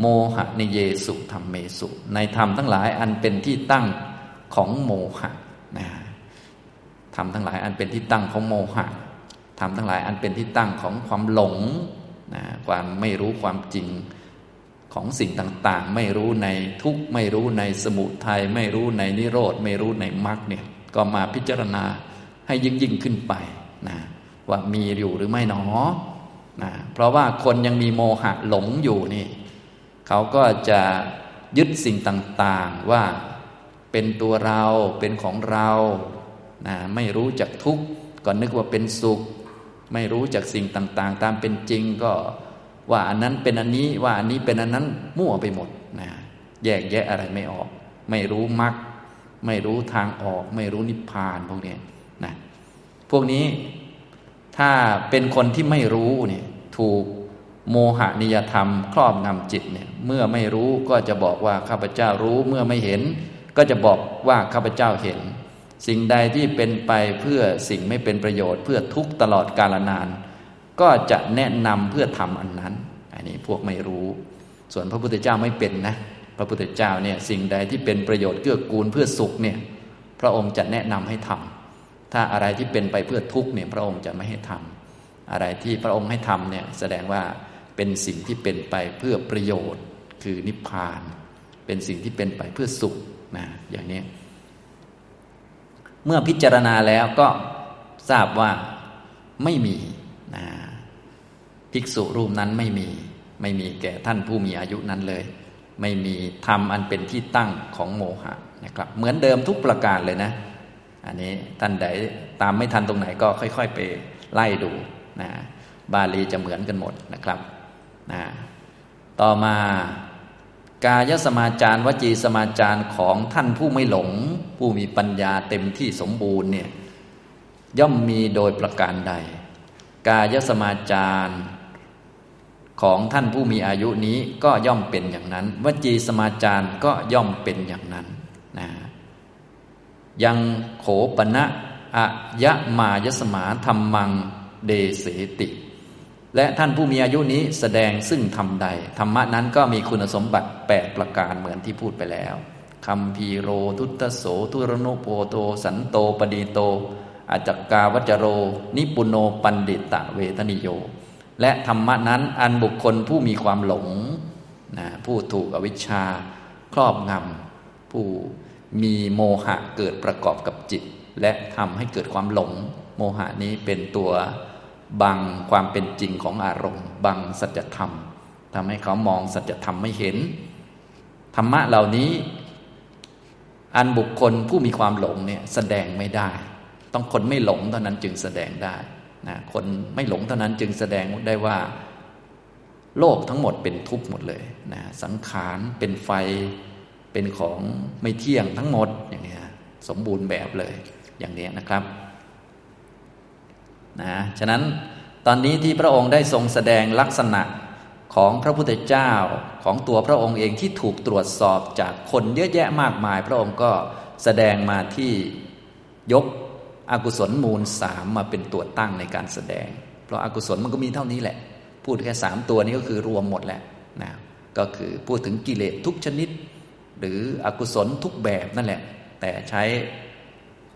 โมหะในเยสุธรรมเมสุ ในธรรมทั้งหลายอันเป็นที่ตั้งของโมหะนะธรรมทั้งหลายอันเป็นที่ตั้งของโมหะธรรมทั้งหลายอันเป็นที่ตั้งของความหลงนะความไม่รู้ความจริง ของสิ่งต่างๆ ไม่รู้ในทุกไม่รู้ในสมุทัยไม่รู้ในนิโรธไม่รู้ในมรรคเนี่ยก็มาพิจารณาให้ยิ่งยิ่งขึ้นไปนะว่ามีอยู่หรือไม่หนอนะเพราะว่าคนยังมีโมหะหลงอยู่นี่เขาก็จะยึดสิ่งต่างๆว่าเป็นตัวเราเป็นของเรานะไม่รู้จักทุกข์ก็นึกว่าเป็นสุข ไม่รู้จักสิ่งต่างๆ ตามเป็นจริงก็ ว่าอันนั้นเป็นอันนี้ว่าอันนี้เป็นอันนั้นมั่วไปหมดนะแยกแยะอะไรไม่ออก ไม่รู้มรรคไม่รู้ทางออก ไม่รู้นิพพานพวกนี้นะพวกนี้ถ้าเป็นคนที่ไม่รู้เนี่ยถูกโมหะนิยธรรม ครอบงำจิตเนี่ยเมื่อไม่รู้ก็จะบอกว่าข้าพเจ้ารู้เมื่อไม่เห็น ก็จะบอกว่าข้าพเจ้าเห็น สิ่งใดที่เป็นไปเพื่อสิ่งไม่เป็นประโยชน์ เพื่อทุกตลอดกาลนาน ก็จะแนะนำเพื่อทำอันนั้น อันนี้พวกไม่รู้ ส่วนพระพุทธเจ้าไม่เป็นนะ พระพุทธเจ้าเนี่ยสิ่งใดที่เป็นประโยชน์เกื้อกูลเพื่อสุขเนี่ย พระองค์จะแนะนำให้ทำถ้าอะไรที่เป็นไปเพื่อทุกข์เนี่ย พระองค์จะไม่ให้ทำอะไรที่พระองค์ให้ทำเนี่ยแสดงว่าเป็นสิ่งที่เป็นไปเพื่อประโยชน์ คือนิพพาน เป็นสิ่งที่เป็นไปเพื่อสุขนะอย่างนี้ เมื่อพิจารณาแล้วก็ทราบว่าไม่มีนะ ภิกษุรูปนั้นไม่มีไม่มีแก่ท่านผู้มีอายุนั้นเลย ไม่มีธรรมอันเป็นที่ตั้งของโมหะนะครับ เหมือนเดิมทุกประการเลยนะ อันนี้ท่านใดตามไม่ทันตรงไหนก็ค่อย ๆ ไปไล่ดูนะบาลีจะเหมือนกันหมดนะครับนะต่อมากายสมาจารวจีสมาจารของท่านผู้ไม่หลง ผู้มีปัญญาเต็มที่สมบูรณ์เนี่ยย่อมมีโดยประการใด กายสมาจาร ของท่านผู้มีอายุนี้ก็ย่อมเป็นอย่างนั้น วจีสมาจารก็ย่อมเป็นอย่างนั้นนะยังโขปณะอะยะมายสมาธรรมังเดเสติ และท่านผู้มีอายุนี้แสดงซึ่งทำใด ธรรมะนั้นก็มีคุณสมบัติแปดประการเหมือนที่พูดไปแล้วคำพีโรทุตโสทุรนุโพโต สันโตปดีโตอาจักกาวัจโร นิปุโนปันดิตะเวทนิโย และธรรมะนั้นอันบุคคลผู้มีความหลงนะผู้ถูกอวิชชาครอบงำผู้มีโมหะเกิดประกอบกับจิต และทำให้เกิดความหลง โมหะนี้เป็นตัวบังความเป็นจริงของอารมณ์ บังสัจธรรมทำให้เขามองสัจธรรมไม่เห็น ธรรมะเหล่านี้ อันบุคคลผู้มีความหลงเนี่ยแสดงไม่ได้ ต้องคนไม่หลงเท่านั้นจึงแสดงได้ นะคนไม่หลงเท่านั้นจึงแสดงได้ว่า โลกทั้งหมดเป็นทุกข์หมดเลยนะสังขารเป็นไฟเป็นของไม่เที่ยงทั้งหมดอย่างนี้สมบูรณ์แบบเลยอย่างนี้นะครับนะฉะนั้นตอนนี้ที่พระองค์ได้ทรงแสดงลักษณะของพระพุทธเจ้าของตัวพระองค์เองที่ถูกตรวจสอบจากคนเยอะแยะมากมาย พระองค์ก็แสดงมาที่ยก อกุศลมูลสามมาเป็นตัวตั้งในการแสดง เพราะอากุศลมันก็มีเท่านี้แหละ พูดแค่สามตัวนี้ก็คือรวมหมดแหละนะก็คือพูดถึงกิเลสทุกชนิด หรืออกุศลทุกแบบนั่นแหละ แต่ใช้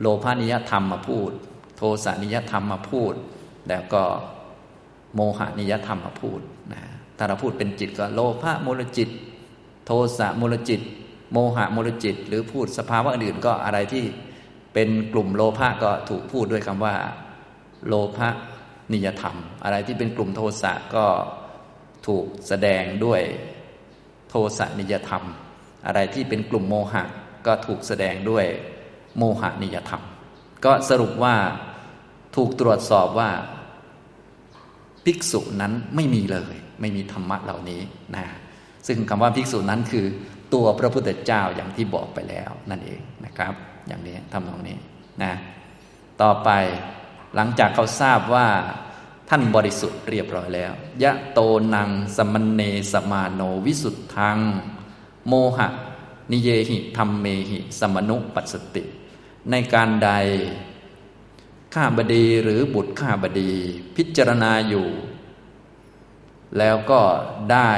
โลภานิยธรรมมาพูด โทสานิยธรรมมาพูด แล้วก็โมหานิยธรรมมาพูดนะถ้าเราพูดเป็นจิตก็โลภะมูลจิต โทสะมูลจิต โมหะมูลจิต หรือพูดสภาวะอื่นก็อะไรที่ เป็นกลุ่มโลภะก็ถูกพูดด้วยคำว่า โลภะนิยธรรม อะไรที่เป็นกลุ่มโทสะก็ถูกแสดงด้วยโทสะนิยธรรม อะไรที่เป็นกลุ่มโมหะ ก็ถูกแสดงด้วยโมหะนิยธรรม ก็สรุปว่าถูกตรวจสอบว่า ภิกษุนั้นไม่มีเลย ไม่มีธรรมะเหล่านี้นะซึ่งคำว่าภิกษุนั้นคือตัวพระพุทธเจ้าอย่างที่บอกไปแล้วนั่นเองนะครับ อย่างนี้ทำตรงนี้นะต่อไปหลังจากเขาทราบว่าท่านบริสุทธิ์เรียบร้อยแล้ว ยะโตนังสมณเนสมาโนวิสุทธัง โมหะ นิเยหิธรรมเมหิ สมนุปัสสติ ในการใด ข้าบดีหรือบุตรข้าบดี พิจารณาอยู่ แล้วก็ได้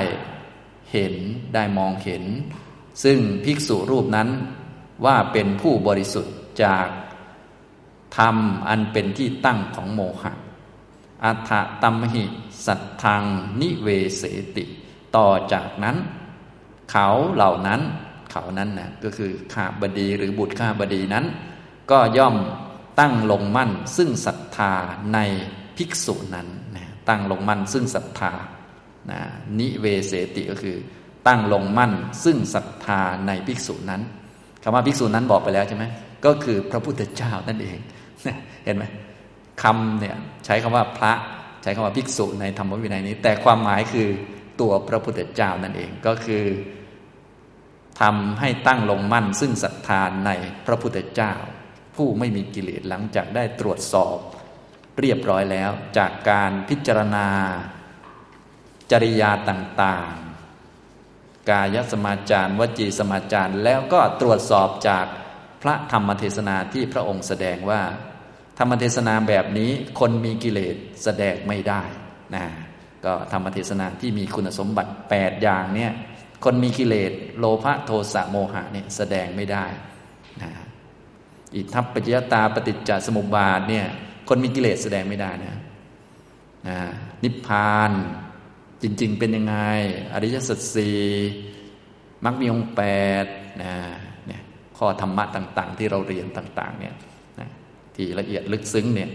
เห็นได้มองเห็น ซึ่งภิกษุรูปนั้น ว่าเป็นผู้บริสุทธิ์จากธรรมอันเป็นที่ตั้งของโมหะ อัฏฐตัมหิสัตทังนิเวเสติ ต่อจากนั้น เขาเหล่านั้น เขานั้นนะก็คือข้าบดีหรือบุตรข้าบดีนั้น ก็ย่อมตั้งลงมั่นซึ่งศรัทธาในภิกษุนั้นนะตั้งลงมั่นซึ่งศรัทธานะนิเวเสติก็คือ ตั้งลงมั่นซึ่งศรัทธาในภิกษุนั้น คำว่าภิกษุนั้นบอกไปแล้วใช่ไหมก็คือพระพุทธเจ้านั่นเองเห็นไหมคำเนี่ยใช้คำว่าพระใช้คำว่าภิกษุในธรรมวินัยนี้ แต่ความหมายคือตัวพระพุทธเจ้านั่นเองก็คือทำให้ตั้งลงมั่น ซึ่งศรัทธาในพระพุทธเจ้า ผู้ไม่มีกิเลสหลังจากได้ตรวจสอบ เรียบร้อยแล้วจากการพิจารณา จริยาต่าง กายสมาจารวจีสมาจารแล้วก็ตรวจสอบจากพระธรรมเทศนาที่พระองค์แสดงว่า ธรรมเทศนาแบบนี้คนมีกิเลสแสดงไม่ได้นะก็ธรรมเทศนาที่มีคุณสมบัติ 8 อย่างเนี่ยคนมีกิเลสโลภะโทสะโมหะเนี่ยแสดงไม่ได้นะอิทัปปัจจยตาปฏิจจสมุปบาทเนี่ยคนมีกิเลสแสดงไม่ได้นะนะนิพพาน จริง ๆ เป็นยังไง อริยสัจสี่มรรคมีองค์แปดนะเนี่ยข้อธรรมะต่าง ๆ ที่เราเรียนต่าง ๆ เนี่ยนะที่ละเอียดลึกซึ้งเนี่ย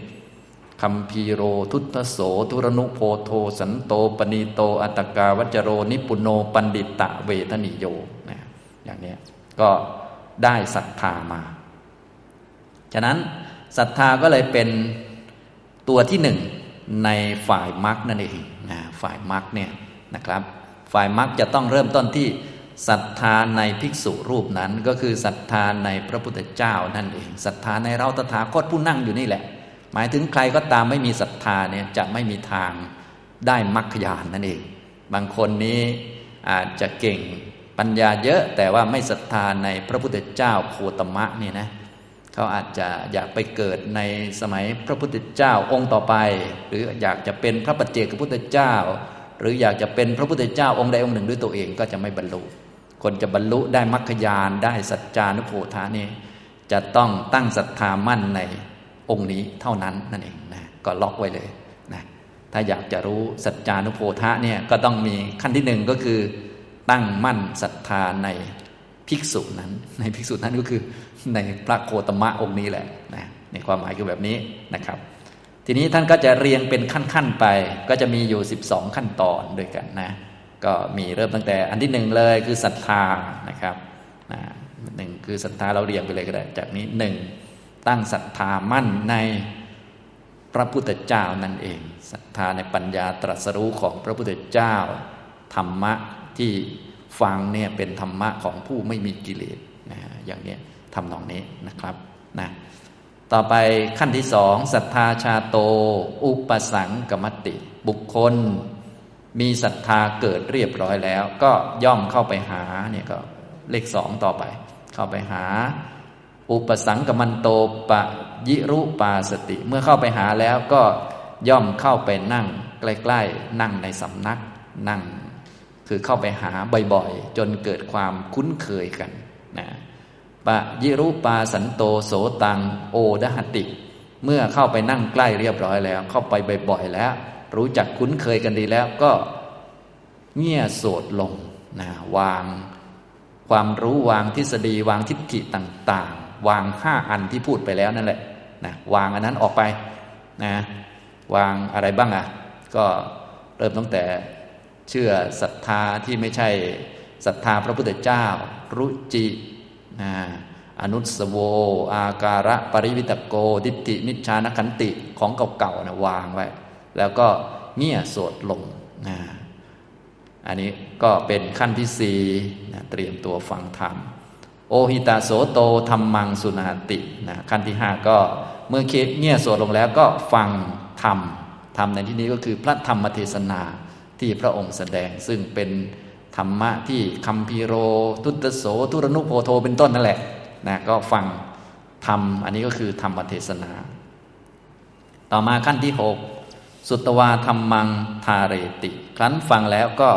คัมพีโรทุตโส ทุรนุโพโท สันโตปณีโต อัตกาวัจโร นิปุโน ปันดิตะเวทนิโยนะอย่างนี้ก็ได้ศรัทธามา ฉะนั้นศรัทธาก็เลยเป็นตัวที่หนึ่ง ในฝ่ายมรรคนั่นเองนะฝ่ายมรรคเนี่ยนะครับ ฝ่ายมรรคจะต้องเริ่มต้นที่ศรัทธาในภิกษุรูปนั้น ก็คือศรัทธาในพระพุทธเจ้านั่นเองศรัทธาในเราตถาคตผู้นั่งอยู่นี่แหละ หมายถึงใครก็ตามไม่มีศรัทธาเนี่ยจะไม่มีทางได้มรรคญาณนนั่นเอง บางคนนี้อาจจะเก่งปัญญาเยอะแต่ว่าไม่ศรัทธาในพระพุทธเจ้าโคตมะเนี่ยนะเขาอาจจะอยากไปเกิดในสมัยพระพุทธเจ้าองค์ต่อไป หรืออยากจะเป็นพระปัจเจกพุทธเจ้า หรืออยากจะเป็นพระพุทธเจ้าองค์ใดองค์หนึ่งด้วยตัวเองก็จะไม่บรรลุ คนจะบรรลุได้มรรคญาณได้สัจจานุโพธานี่จะต้องตั้งศรัทธามั่นในองค์นี้เท่านั้นนั่นเองนะก็ล็อกไว้เลยนะถ้าอยากจะรู้สัจจานุโพธะเนี่ยก็ต้องมีขั้นที่หนึ่งก็คือ ตั้งมั่นศรัทธาในภิกษุนั้น ในภิกษุนั้นก็คือ ในพระโคตมะองค์นี้แหละนะในความหมายคือแบบนี้นะครับ ทีนี้ท่านก็จะเรียงเป็นขั้นๆไป ก็จะมีอยู่ 12 ขั้นตอนด้วยกันนะ ก็มีเริ่มตั้งแต่อันที่หนึ่งเลยคือศรัทธานะครับนะหนึ่งคือศรัทธาเราเรียงไปเลยก็ได้ จากนี้หนึ่งตั้งศรัทธามั่นในพระพุทธเจ้านั่นเองศรัทธาในปัญญาตรัสรู้ของพระพุทธเจ้า ธรรมะที่ฟังเนี่ยเป็นธรรมะของผู้ไม่มีกิเลสนะอย่างนี้ ทำนองนี้นะครับนะต่อไปขั้นที่สองศรัทธาชาโต อุปสังกมติ บุคคล มีศรัทธาเกิดเรียบร้อยแล้ว ก็ย่อมเข้าไปหาเนี่ยก็เลขสองต่อไป เข้าไปหา อุปสังกมันโตปะยิรุปาสติ เมื่อเข้าไปหาแล้วก็ย่อมเข้าไปนั่ง ใกล้ๆ นั่งในสำนักนั่ง คือเข้าไปหาบ่อยๆ จนเกิดความคุ้นเคยกันนะ ปะยิรุปาสันโตโสตัง โอดหติ เมื่อเข้าไปนั่งใกล้เรียบร้อยแล้ว เข้าไปบ่อยๆแล้ว รู้จักคุ้นเคยกันดีแล้วก็เงี่ยโสดลงนะวางความรู้วางทฤษฎีวางทิฏฐิต่าง ๆ วางห้าอันที่พูดไปแล้วนั่นแหละนะวางอันนั้นออกไปนะวางอะไรบ้างอะ่ะ ก็เริ่มตั้งแต่เชื่อศรัทธาที่ไม่ใช่ศรัทธาพระพุทธเจ้า รุจิ อนุสโว อาการะปริวิตโกดิฏฐินิชานขันติของเก่าๆนะวางไว้ แล้วก็เงี่ยสวดลงนะอันนี้ก็เป็นขั้นที่สี่นะเตรียมตัวฟังธรรม โอหิตาโสโตธรรมังสุนาตินะขั้นที่ห้าก็เมื่อเคเงี่ยสวดลงแล้วก็ฟังธรรมธรรมในที่นี้ก็คือพระธรรมเทศนาที่พระองค์แสดงซึ่งเป็น ธรรมะที่คัมพีโร ทุตโสทุรนุโพโทเป็นต้นนั่นแหละนะก็ฟังธรรมอันนี้ก็คือธรรมเทศนา ต่อมาขั้นที่หกสุตวาธรรมังทาเรติ ครั้นฟังแล้วก็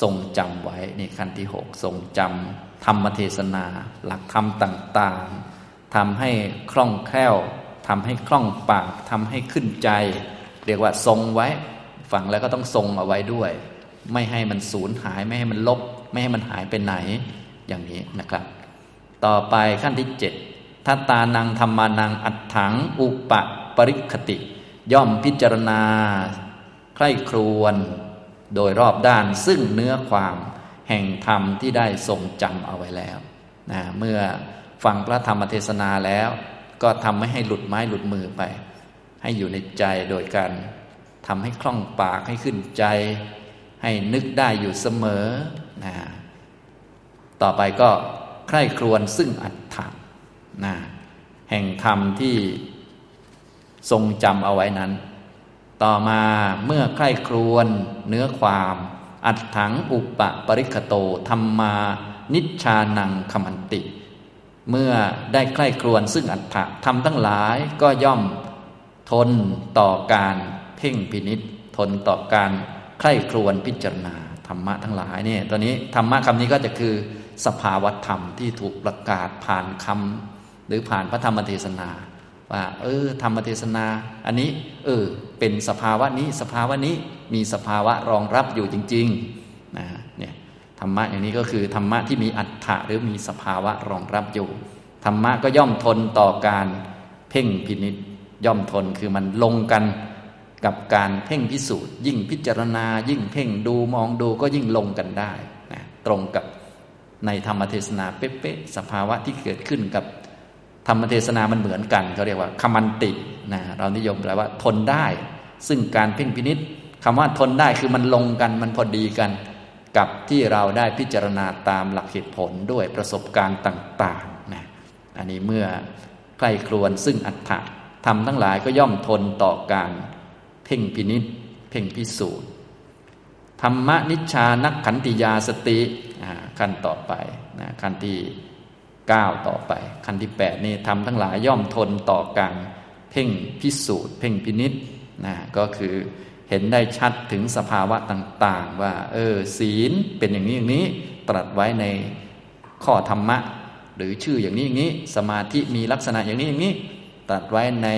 ทรงจำไว้นี่ขั้นที่หกทรงจำธรรมเทศนา หลักธรรมต่างๆทำให้คล่องแคล่วทำให้คล่องปากทำให้ขึ้นใจ เรียกว่าทรงไว้ ฟังแล้วก็ต้องทรงเอาไว้ด้วย ไม่ให้มันสูญหาย ไม่ให้มันลบ ไม่ให้มันหายไปไหนอย่างนี้นะครับ ต่อไปขั้นที่เจ็ดทัตตานังธรรมานังอัตถัง อุปปริคติ ย่อมพิจารณา ใคร่ครวญโดยรอบด้านซึ่งเนื้อความแห่งธรรมที่ได้ทรงจำเอาไว้แล้วนะเมื่อฟังพระธรรมเทศนาแล้ว ก็ทำไม่ให้หลุดไม้หลุดมือไป ให้อยู่ในใจโดยการทำให้คล่องปากให้ขึ้นใจ ให้นึกได้อยู่เสมอนะต่อไปก็ใคร่ครวญซึ่งอัตถะนะแห่งธรรมที่ทรงจำเอาไว้นั้น ต่อมาเมื่อใคร่ครวญเนื้อความ อัตถังอุปปริคโตธรรมานิชานังขมันติ เมื่อได้ใคร่ครวญซึ่งอัตถะทำทั้งหลายก็ย่อมทนต่อการเพ่งพินิษทนต่อการ ใคร่ครวญพิจารณาธรรมะทั้งหลายเนี่ยตอนนี้ธรรมะคำนี้ก็จะคือสภาวธรรมที่ถูกประกาศผ่านคำหรือผ่านพระธรรมเทศนา ว่า เออ ธรรมเทศนา อันนี้ เออ เป็นสภาวะนี้ สภาวะนี้มีสภาวะรองรับอยู่จริงๆนะเนี่ยธรรมะอย่างนี้ก็คือธรรมะที่มีอัตถะหรือมีสภาวะรองรับอยู่ธรรมะก็ย่อมทนต่อการเพ่งพินิษย่อมทนคือมันลงกัน กับการเพ่งพิสูจน์ ยิ่งพิจารณา ยิ่งเพ่งดูมองดูก็ยิ่งลงกันได้นะตรงกับในธรรมเทศนาเป๊ะๆสภาวะที่เกิดขึ้นกับธรรมเทศนามันเหมือนกันเขาเรียกว่าคมันตินะเรานิยมแปลว่า ทนได้ ซึ่งการเพ่งพินิษคำว่าทนได้คือมันลงกันมันพอดีกัน กับที่เราได้พิจารณาตามหลักเหตุผลด้วยประสบการณ์ต่างๆนะอันนี้เมื่อใครครวนซึ่งอัตถะทำทั้งหลายก็ย่อมทนต่อการ เพ่งพินิษเพ่งพิสูจน์ธรรมนิชานักขันติยาสติขั้นต่อไปนะขั้นที่9ต่อไป ขั้นที่8นี่ทำทั้งหลายย่อมทนต่อการเพ่งพิสูจน์ เพ่งพินิษนะก็คือเห็นได้ชัดถึงสภาวะต่าง ๆ ว่า เออศีลเป็นอย่างนี้อย่างนี้ตรัสไว้ในข้อธรรมะ หรือชื่ออย่างนี้อย่างนี้ สมาธิมีลักษณะอย่างนี้อย่างนี้ตรัสไว้ใน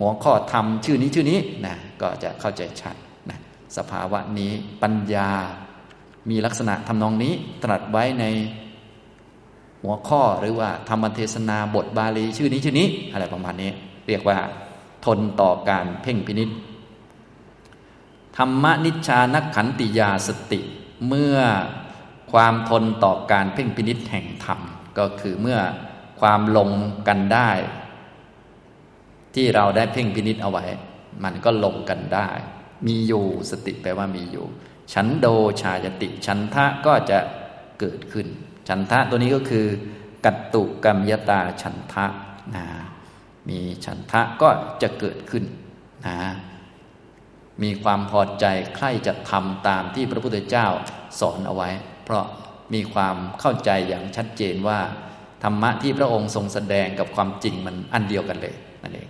หัวข้อธรรมชื่อนี้ชื่อนี้นะก็จะเข้าใจชัดนะสภาวะนี้ปัญญา มีลักษณะทำนองนี้ตรัสไว้ในหัวข้อหรือว่าธรรมเทศนาบทบาลีชื่อนี้ชื่อนี้ อะไรประมาณนี้ เรียกว่า ทนต่อการเพ่งพินิษธรรมนิชานักขันติยาสติ เมื่อความทนต่อการเพ่งพินิษแห่งธรรม ก็คือเมื่อความลงกันได้ ที่เราได้เพ่งพินิษเอาไว้ มันก็ลงกันได้ มีอยู่สติแปลว่ามีอยู่ ฉันโดชายติ ฉันทะก็จะเกิดขึ้น ฉันทะตัวนี้ก็คือกัตตุกรรมยตาฉันทะนะมีฉันทะก็จะเกิดขึ้นนะมีความพอใจใคร่จะทำตามที่พระพุทธเจ้าสอนเอาไว้ เพราะมีความเข้าใจอย่างชัดเจนว่า ธรรมะที่พระองค์ทรงแสดงกับความจริงมันอันเดียวกันเลยนั่นเอง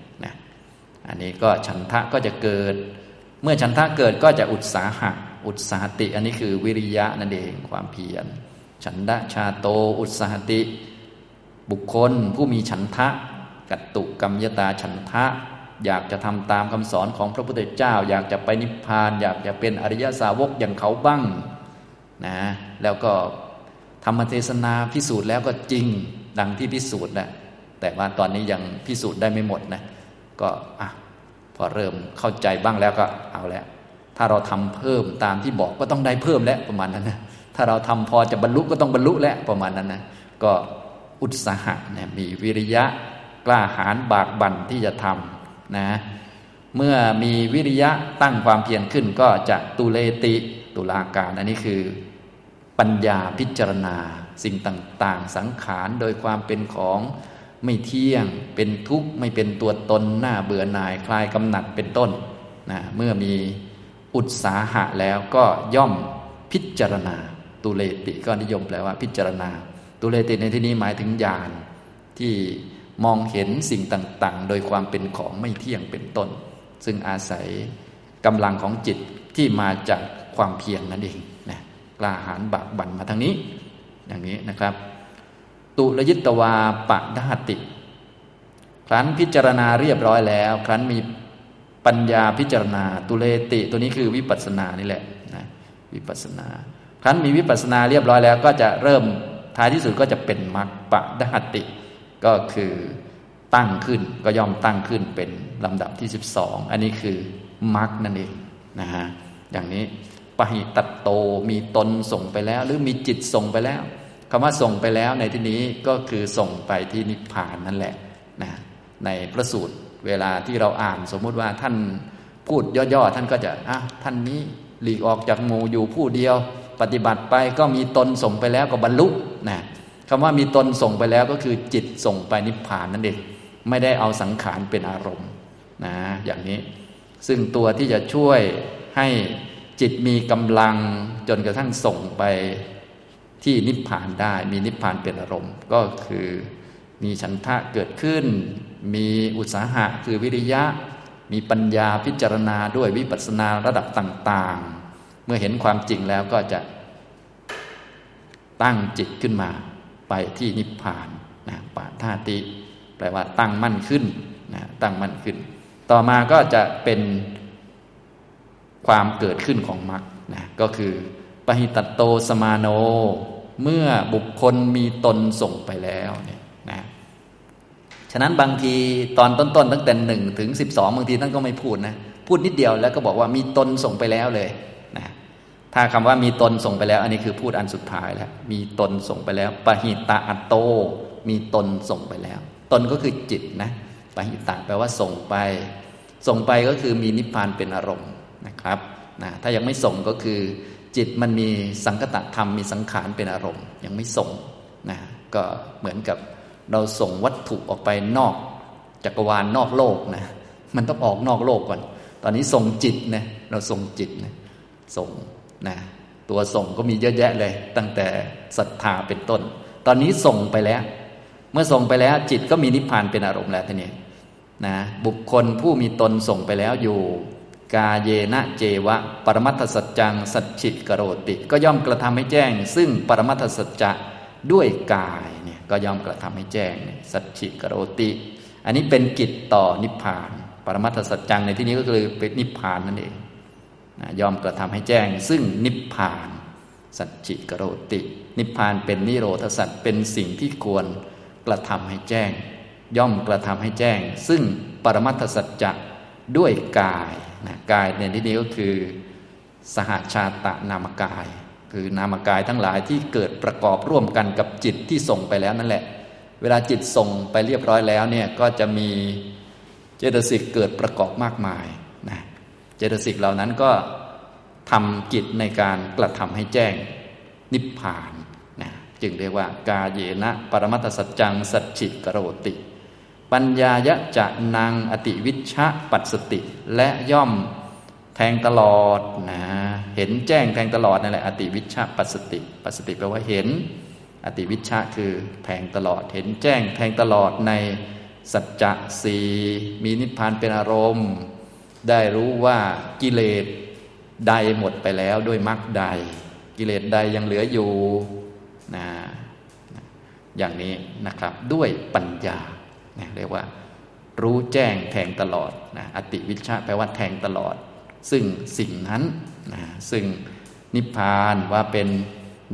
อันนี้ก็ฉันทะก็จะเกิด เมื่อฉันทะเกิดก็จะอุตสาหะ อุตสาหติ อันนี้คือวิริยะนั่นเองความเพียร ฉันดะชาโต อุตสาหติ บุคคลผู้มีฉันทะ กัตตุกรรมยตาฉันทะ อยากจะทำตามคำสอนของพระพุทธเจ้า อยากจะไปนิพพาน อยากจะเป็นอริยสาวกอย่างเขาบ้างนะแล้วก็ธรรมเทศนาพิสูจน์แล้วก็จริงดังที่พิสูจน์แหละแต่ว่าตอนนี้ยังพิสูจน์ได้ไม่หมดนะ ก็อะพอเริ่มเข้าใจบ้างแล้วก็เอาแล้ว ถ้าเราทำเพิ่มตามที่บอกก็ต้องได้เพิ่มแล้วประมาณนั้นนะถ้าเราทำพอจะบรรลุก็ต้องบรรลุแล้วประมาณนั้นนะก็อุตสาหะนะมีวิริยะกล้าหาญบากบั่นที่จะทำนะเมื่อมีวิริยะตั้งความเพียรขึ้นก็จะตุเลติตุลาการ อันนี้คือ ปัญญาพิจารณา สิ่งต่าง ๆ สังขารโดยความเป็นของ ไม่เที่ยง เป็นทุกข์ไม่เป็นตัวตนหน้าเบื่อหน่ายคลายกำหนัดเป็นต้นนะเมื่อมีอุตสาหะแล้วก็ย่อมพิจารณาตุเลติก็นิยมแปลว่าพิจารณา ตุเลติในที่นี้หมายถึงญาณที่มองเห็นสิ่งต่าง ๆ โดยความเป็นของไม่เที่ยงเป็นต้น ซึ่งอาศัยกำลังของจิตที่มาจากความเพียรนั่นเองนะกล้าหาญบากบั่นมาทางนี้ อย่างนี้นะครับ ตุลยิตวาปะดาติ ครั้นพิจารณาเรียบร้อยแล้ว ครั้นมีปัญญาพิจารณาตุเลติ ตัวนี้คือวิปัสสนานี่แหละนะวิปัสสนา ครั้นมีวิปัสสนาเรียบร้อยแล้ว ก็จะเริ่มท้ายที่สุดก็จะเป็นมรรคปะดหติ ก็คือตั้งขึ้นก็ย่อมตั้งขึ้นเป็นลำดับที่สิบสองอันนี้คือมรรคนั่นเองนะฮะอย่างนี้ปหิตัตโตมีตนส่งไปแล้ว หรือมีจิตส่งไปแล้ว คำว่าส่งไปแล้วในที่นี้ก็คือส่งไปที่นิพพานนั่นแหละนะในพระสูตรเวลาที่เราอ่านสมมุติว่าท่านพูดย่อๆท่านก็จะอะท่านนี้หลีกออกจากหมู่อยู่ผู้เดียว ปฏิบัติไปก็มีตนส่งไปแล้วก็บรรลุนะคำว่ามีตนส่งไปแล้วก็คือจิตส่งไปนิพพานนั่นเองไม่ได้เอาสังขารเป็นอารมณ์นะอย่างนี้ ซึ่งตัวที่จะช่วยให้จิตมีกำลังจนกระทั่งส่งไป ที่นิพพานได้ มีนิพพานเป็นอารมณ์ ก็คือมีฉันทะเกิดขึ้น มีอุตสาหะคือวิริยะ มีปัญญาพิจารณาด้วยวิปัสสนาระดับต่าง ๆ เมื่อเห็นความจริงแล้วก็จะตั้งจิตขึ้นมา ไปที่นิพพานนะปาธาติ แปลว่าตั้งมั่นขึ้นนะตั้งมั่นขึ้น ต่อมาก็จะเป็นความเกิดขึ้นของมรรคนะก็คือปหิตตโตสมาโน เมื่อบุคคลมีตนส่งไปแล้วเนี่ยนะฉะนั้นบางทีตอนต้นๆตั้งแต่หนึ่งถึงสิบสองบางทีท่านก็ไม่พูดนะพูดนิดเดียวแล้วก็บอกว่ามีตนส่งไปแล้วเลยนะถ้าคำว่ามีตนส่งไปแล้ว อันนี้คือพูดอันสุดท้ายแล้วมีตนส่งไปแล้วปหิตาอัตโต มีตนส่งไปแล้ว ตนก็คือจิตนะปหิตะแปลว่าส่งไป ส่งไปก็คือมีนิพพานเป็นอารมณ์นะครับนะถ้ายังไม่ส่งก็คือ จิตมันมีสังคตธรรมมีสังขารเป็นอารมณ์ ยังไม่ส่งนะก็เหมือนกับเราส่งวัตถุออกไปนอกจักรวาลนอกโลกนะมันต้องออกนอกโลกก่อน ตอนนี้ส่งจิตนะเราส่งจิตนะส่งนะตัวส่งก็มีเยอะแยะเลย ตั้งแต่ศรัทธาเป็นต้น ตอนนี้ส่งไปแล้ว เมื่อส่งไปแล้วจิตก็มีนิพพานเป็นอารมณ์แล้วทีนี้นะบุคคลผู้มีตนส่งไปแล้วอยู่ กาเยนะเจวะ ปรมัตถสัจจัง สัจฉิกโรติ ก็ย่อมกระทำให้แจ้ง ซึ่งปรมัตถสัจจะด้วยกายเนี่ยก็ย่อมกระทำให้แจ้ง สัจฉิกโรติ อันนี้เป็นกิจต่อนิพพาน ปรมัตถสัจจังในที่นี้ก็คือเป็นนิพพานนั่นเองย่อมกระทำให้แจ้ง ซึ่งนิพพาน สัจจิกโรติ นิพพานเป็นนิโรธสัจเป็นสิ่งที่ควรกระทำให้แจ้ง ย่อมกระทำให้แจ้ง ซึ่งปรมัตถสัจจะด้วยกาย นะกายในที่นี้ก็คือ สหาชาตะนามกาย คือนามกายทั้งหลายที่เกิดประกอบร่วมกันกับจิตที่ส่งไปแล้วนั่นแหละ เวลาจิตส่งไปเรียบร้อยแล้วเนี่ยก็จะมีเจตสิกเกิดประกอบมากมายนะเจตสิกเหล่านั้นก็ทำกิจในการกระทำให้แจ้งนิพพานนะจึงเรียกว่ากาเยนะ ปรมัตสัจจัง สัจฉิกโรติ ปัญญายะจะนางอติวิชะปัสสติ และย่อมแทงตลอดนะเห็นแจ้งแทงตลอดนั่นแหละอติวิชะปัสสติ ปัสสติแปลว่าเห็น อติวิชะคือแทงตลอด เห็นแจ้งแทงตลอดในสัจจะสีมีนิพพานเป็นอารมณ์ ได้รู้ว่ากิเลสใดหมดไปแล้วด้วยมรรคใด กิเลสใดยังเหลืออยู่นะอย่างนี้นะครับด้วยปัญญา นะเรียกว่า รู้แจ้งแทงตลอดนะอติวิชาแปลว่าแทงตลอด ซึ่งสิ่งนั้นนะซึ่งนิพพานว่าเป็น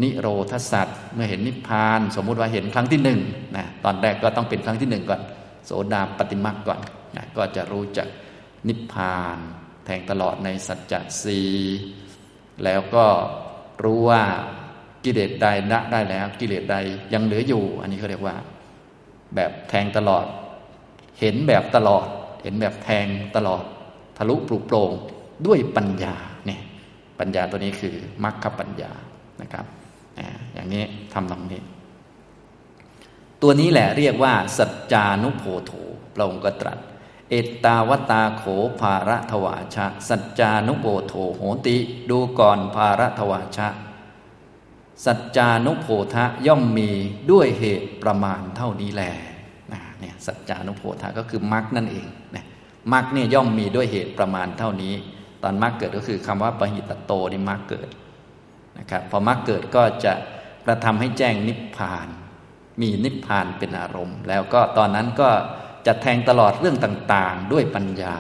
นิโรธสัตว์เมื่อเห็นนิพพาน สมมุติว่าเห็นครั้งที่หนึ่งนะตอนแรกก็ต้องเป็นครั้งที่หนึ่งก่อน โสดาปฏิมาก่อนนะก็จะรู้จักนิพพาน แทงตลอดในสัจจะสีแล้วก็รู้ว่ากิเลสใดละได้แล้ว กิเลสใดยังเหลืออยู่ อันนี้เขาเรียกว่า แบบแทงตลอด เห็นแบบตลอด เห็นแบบแทงตลอด ทะลุปลุกโปร่งด้วยปัญญาเนี่ยปัญญาตัวนี้คือมรรคปัญญานะครับอย่างนี้ทำตรงนี้ ตัวนี้แหละเรียกว่า สัจจานุโพโธพระองค์ก็ตรัส เอตาวตาโขภาระทวาชะ สัจจานุโพโธโหติ ดูก่อนภาระทวาชะ สัจจานุโพธะย่อมมีด้วยเหตุประมาณเท่านี้แหละนะเนี่ยสัจจานุโพธะก็คือมรรคนั่นเองนะมรรคเนี่ยย่อมมีด้วยเหตุประมาณเท่านี้ ตอนมรรคเกิดก็คือคำว่าปหิตโตนี่มรรคเกิดนะครับพอมรรคเกิดก็จะกระทำให้แจ้งนิพพาน มีนิพพานเป็นอารมณ์ แล้วก็ตอนนั้นก็จะแทงตลอดเรื่องต่างๆ ด้วยปัญญา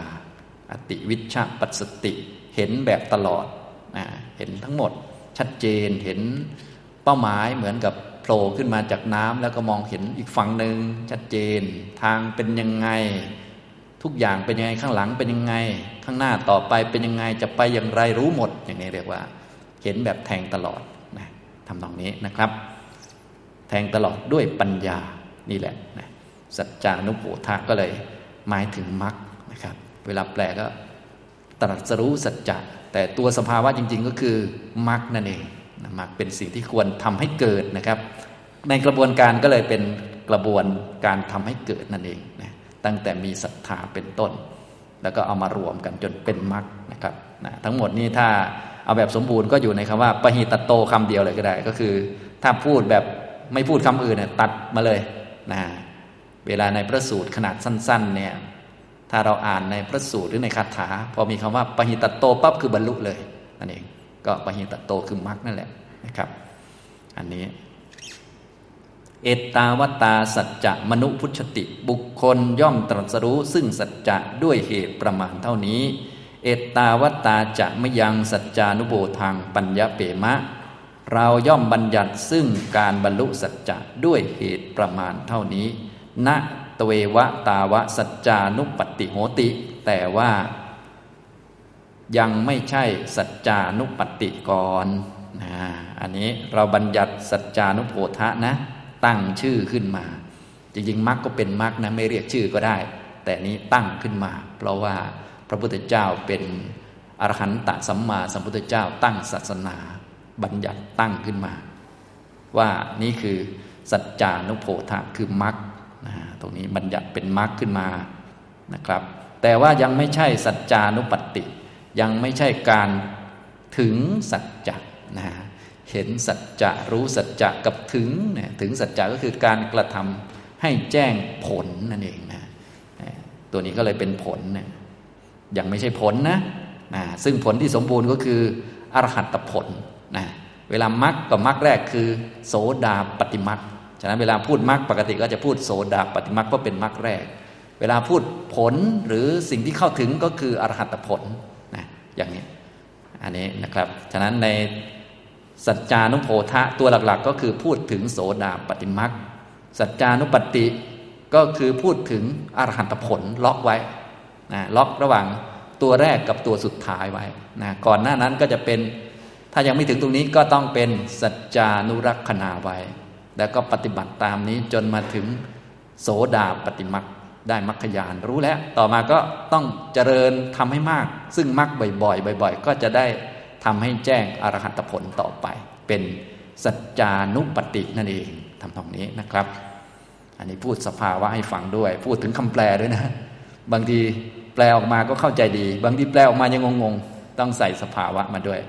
อติวิชาปัสสติเห็นแบบตลอดนะเห็นทั้งหมดชัดเจนเห็น เป้าหมายเหมือนกับโผล่ขึ้นมาจากน้ำแล้วก็มองเห็นอีกฝั่งหนึ่งชัดเจน ทางเป็นยังไง ทุกอย่างเป็นยังไงข้างหลังเป็นยังไง ข้างหน้าต่อไปเป็นยังไงจะไปอย่างไรรู้หมด อย่างนี้เรียกว่า เห็นแบบแทงตลอดนะทำตรงนี้นะครับ แทงตลอดด้วยปัญญานี่แหละนะสัจจานุโปทะก็เลยหมายถึงมรรคนะครับ เวลาแปลก็ตรัสรู้สัจจะแต่ตัวสภาวะจริง ๆ ก็คือมรรคนั่นเอง มรรคเป็นสิ่งที่ควรทำให้เกิดนะครับ ในกระบวนการก็เลยเป็นกระบวนการทำให้เกิดนั่นเองนะตั้งแต่มีศรัทธาเป็นต้น แล้วก็เอามารวมกันจนเป็นมรรคนะครับนะทั้งหมดนี้ถ้าเอาแบบสมบูรณ์ก็อยู่ในคำว่าปหิตโตคำเดียวเลยก็ได้ ก็คือ ถ้าพูดแบบไม่พูดคำอื่นเนี่ยตัดมาเลยนะเวลาในพระสูตรขนาดสั้น ๆ เนี่ยถ้าเราอ่านในพระสูตรหรือในคาถา พอมีคำว่าปหิตโตปั๊บคือบรรลุเลยนั่นเอง ก็ปหิตโตคือมรรคนั่นแหละนะครับ อันนี้ เอตตาวตาสัจจะมนุพุชติบุคคลย่อมตรัสรู้ ซึ่งสัจจะด้วยเหตุประมาณเท่านี้ เอตตาวตาจะไม่ยังสัจจานุโบทางปัญญาเปมะ เราย่อมบัญญัติซึ่งการบรรลุสัจจะด้วยเหตุประมาณเท่านี้ณตเววะตาวะสัจจานุปติโหติ แต่ว่า ยังไม่ใช่สัจจานุปติก่อนะอันนี้เราบัญญัติสัจจานุโพธะนะ ตั้งชื่อขึ้นมา จริงๆมรรคก็เป็นมรรคนะไม่เรียกชื่อก็ได้ แต่นี้ตั้งขึ้นมา เพราะว่าพระพุทธเจ้าเป็นอรหันตสัมมาสัมพุทธเจ้า ตั้งศาสนา บัญญัติตั้งขึ้นมา ว่านี่คือสัจจานุโพธะคือมรรคนะตรงนี้บัญญัติเป็นมรรคขึ้นมานะครับ แต่ว่ายังไม่ใช่สัจจานุปัตติ ยังไม่ใช่การถึงสัจจะนะเห็นสัจจะรู้สัจจะกับถึงเนี่ยถึงสัจจะก็คือการกระทำให้แจ้งผลนั่นเองนะตัวนี้ก็เลยเป็นผลนี่ยยังไม่ใช่ผลนะนะซึ่งผลที่สมบูรณ์ก็คืออรหัตผลนะเวลามรรคกับมรรคแรกคือ โสดาปฏิมรรคฉะนั้นเวลาพูดมรรคปกติก็จะพูดโสดาปฏิมรรคก็เป็นมรรคแรก เวลาพูดผลหรือสิ่งที่เข้าถึงก็คืออรหัตผล อย่างนี้ อันนี้นะครับ ฉะนั้นในสัจจานุโพธะตัวหลักๆ ก็คือพูดถึงโสดาปฏิมรรคสัจจานุปติก็คือพูดถึงอรหันตผลล็อกไว้นะล็อกระหว่างตัวแรกกับตัวสุดท้ายไว้นะก่อนหน้านั้นก็จะเป็น ถ้ายังไม่ถึงตรงนี้ก็ต้องเป็นสัจจานุรักษณาไว้ แล้วก็ปฏิบัติตามนี้จนมาถึงโสดาปฏิมัก ได้มรรคญาณรู้แล้ว ต่อมาก็ต้องเจริญทำให้มาก ซึ่งมรรคบ่อยๆ บ่อย ๆ ก็จะได้ทำให้แจ้งอรหัตผลต่อไป เป็นสัจจานุปตินั่นเองทำตรงนี้นะครับ อันนี้พูดสภาวะให้ฟังด้วย พูดถึงคำแปลด้วยนะ บางทีแปลออกมาก็เข้าใจดี บางทีแปลออกมายังงงๆ ต้องใส่สภาวะมาด้วย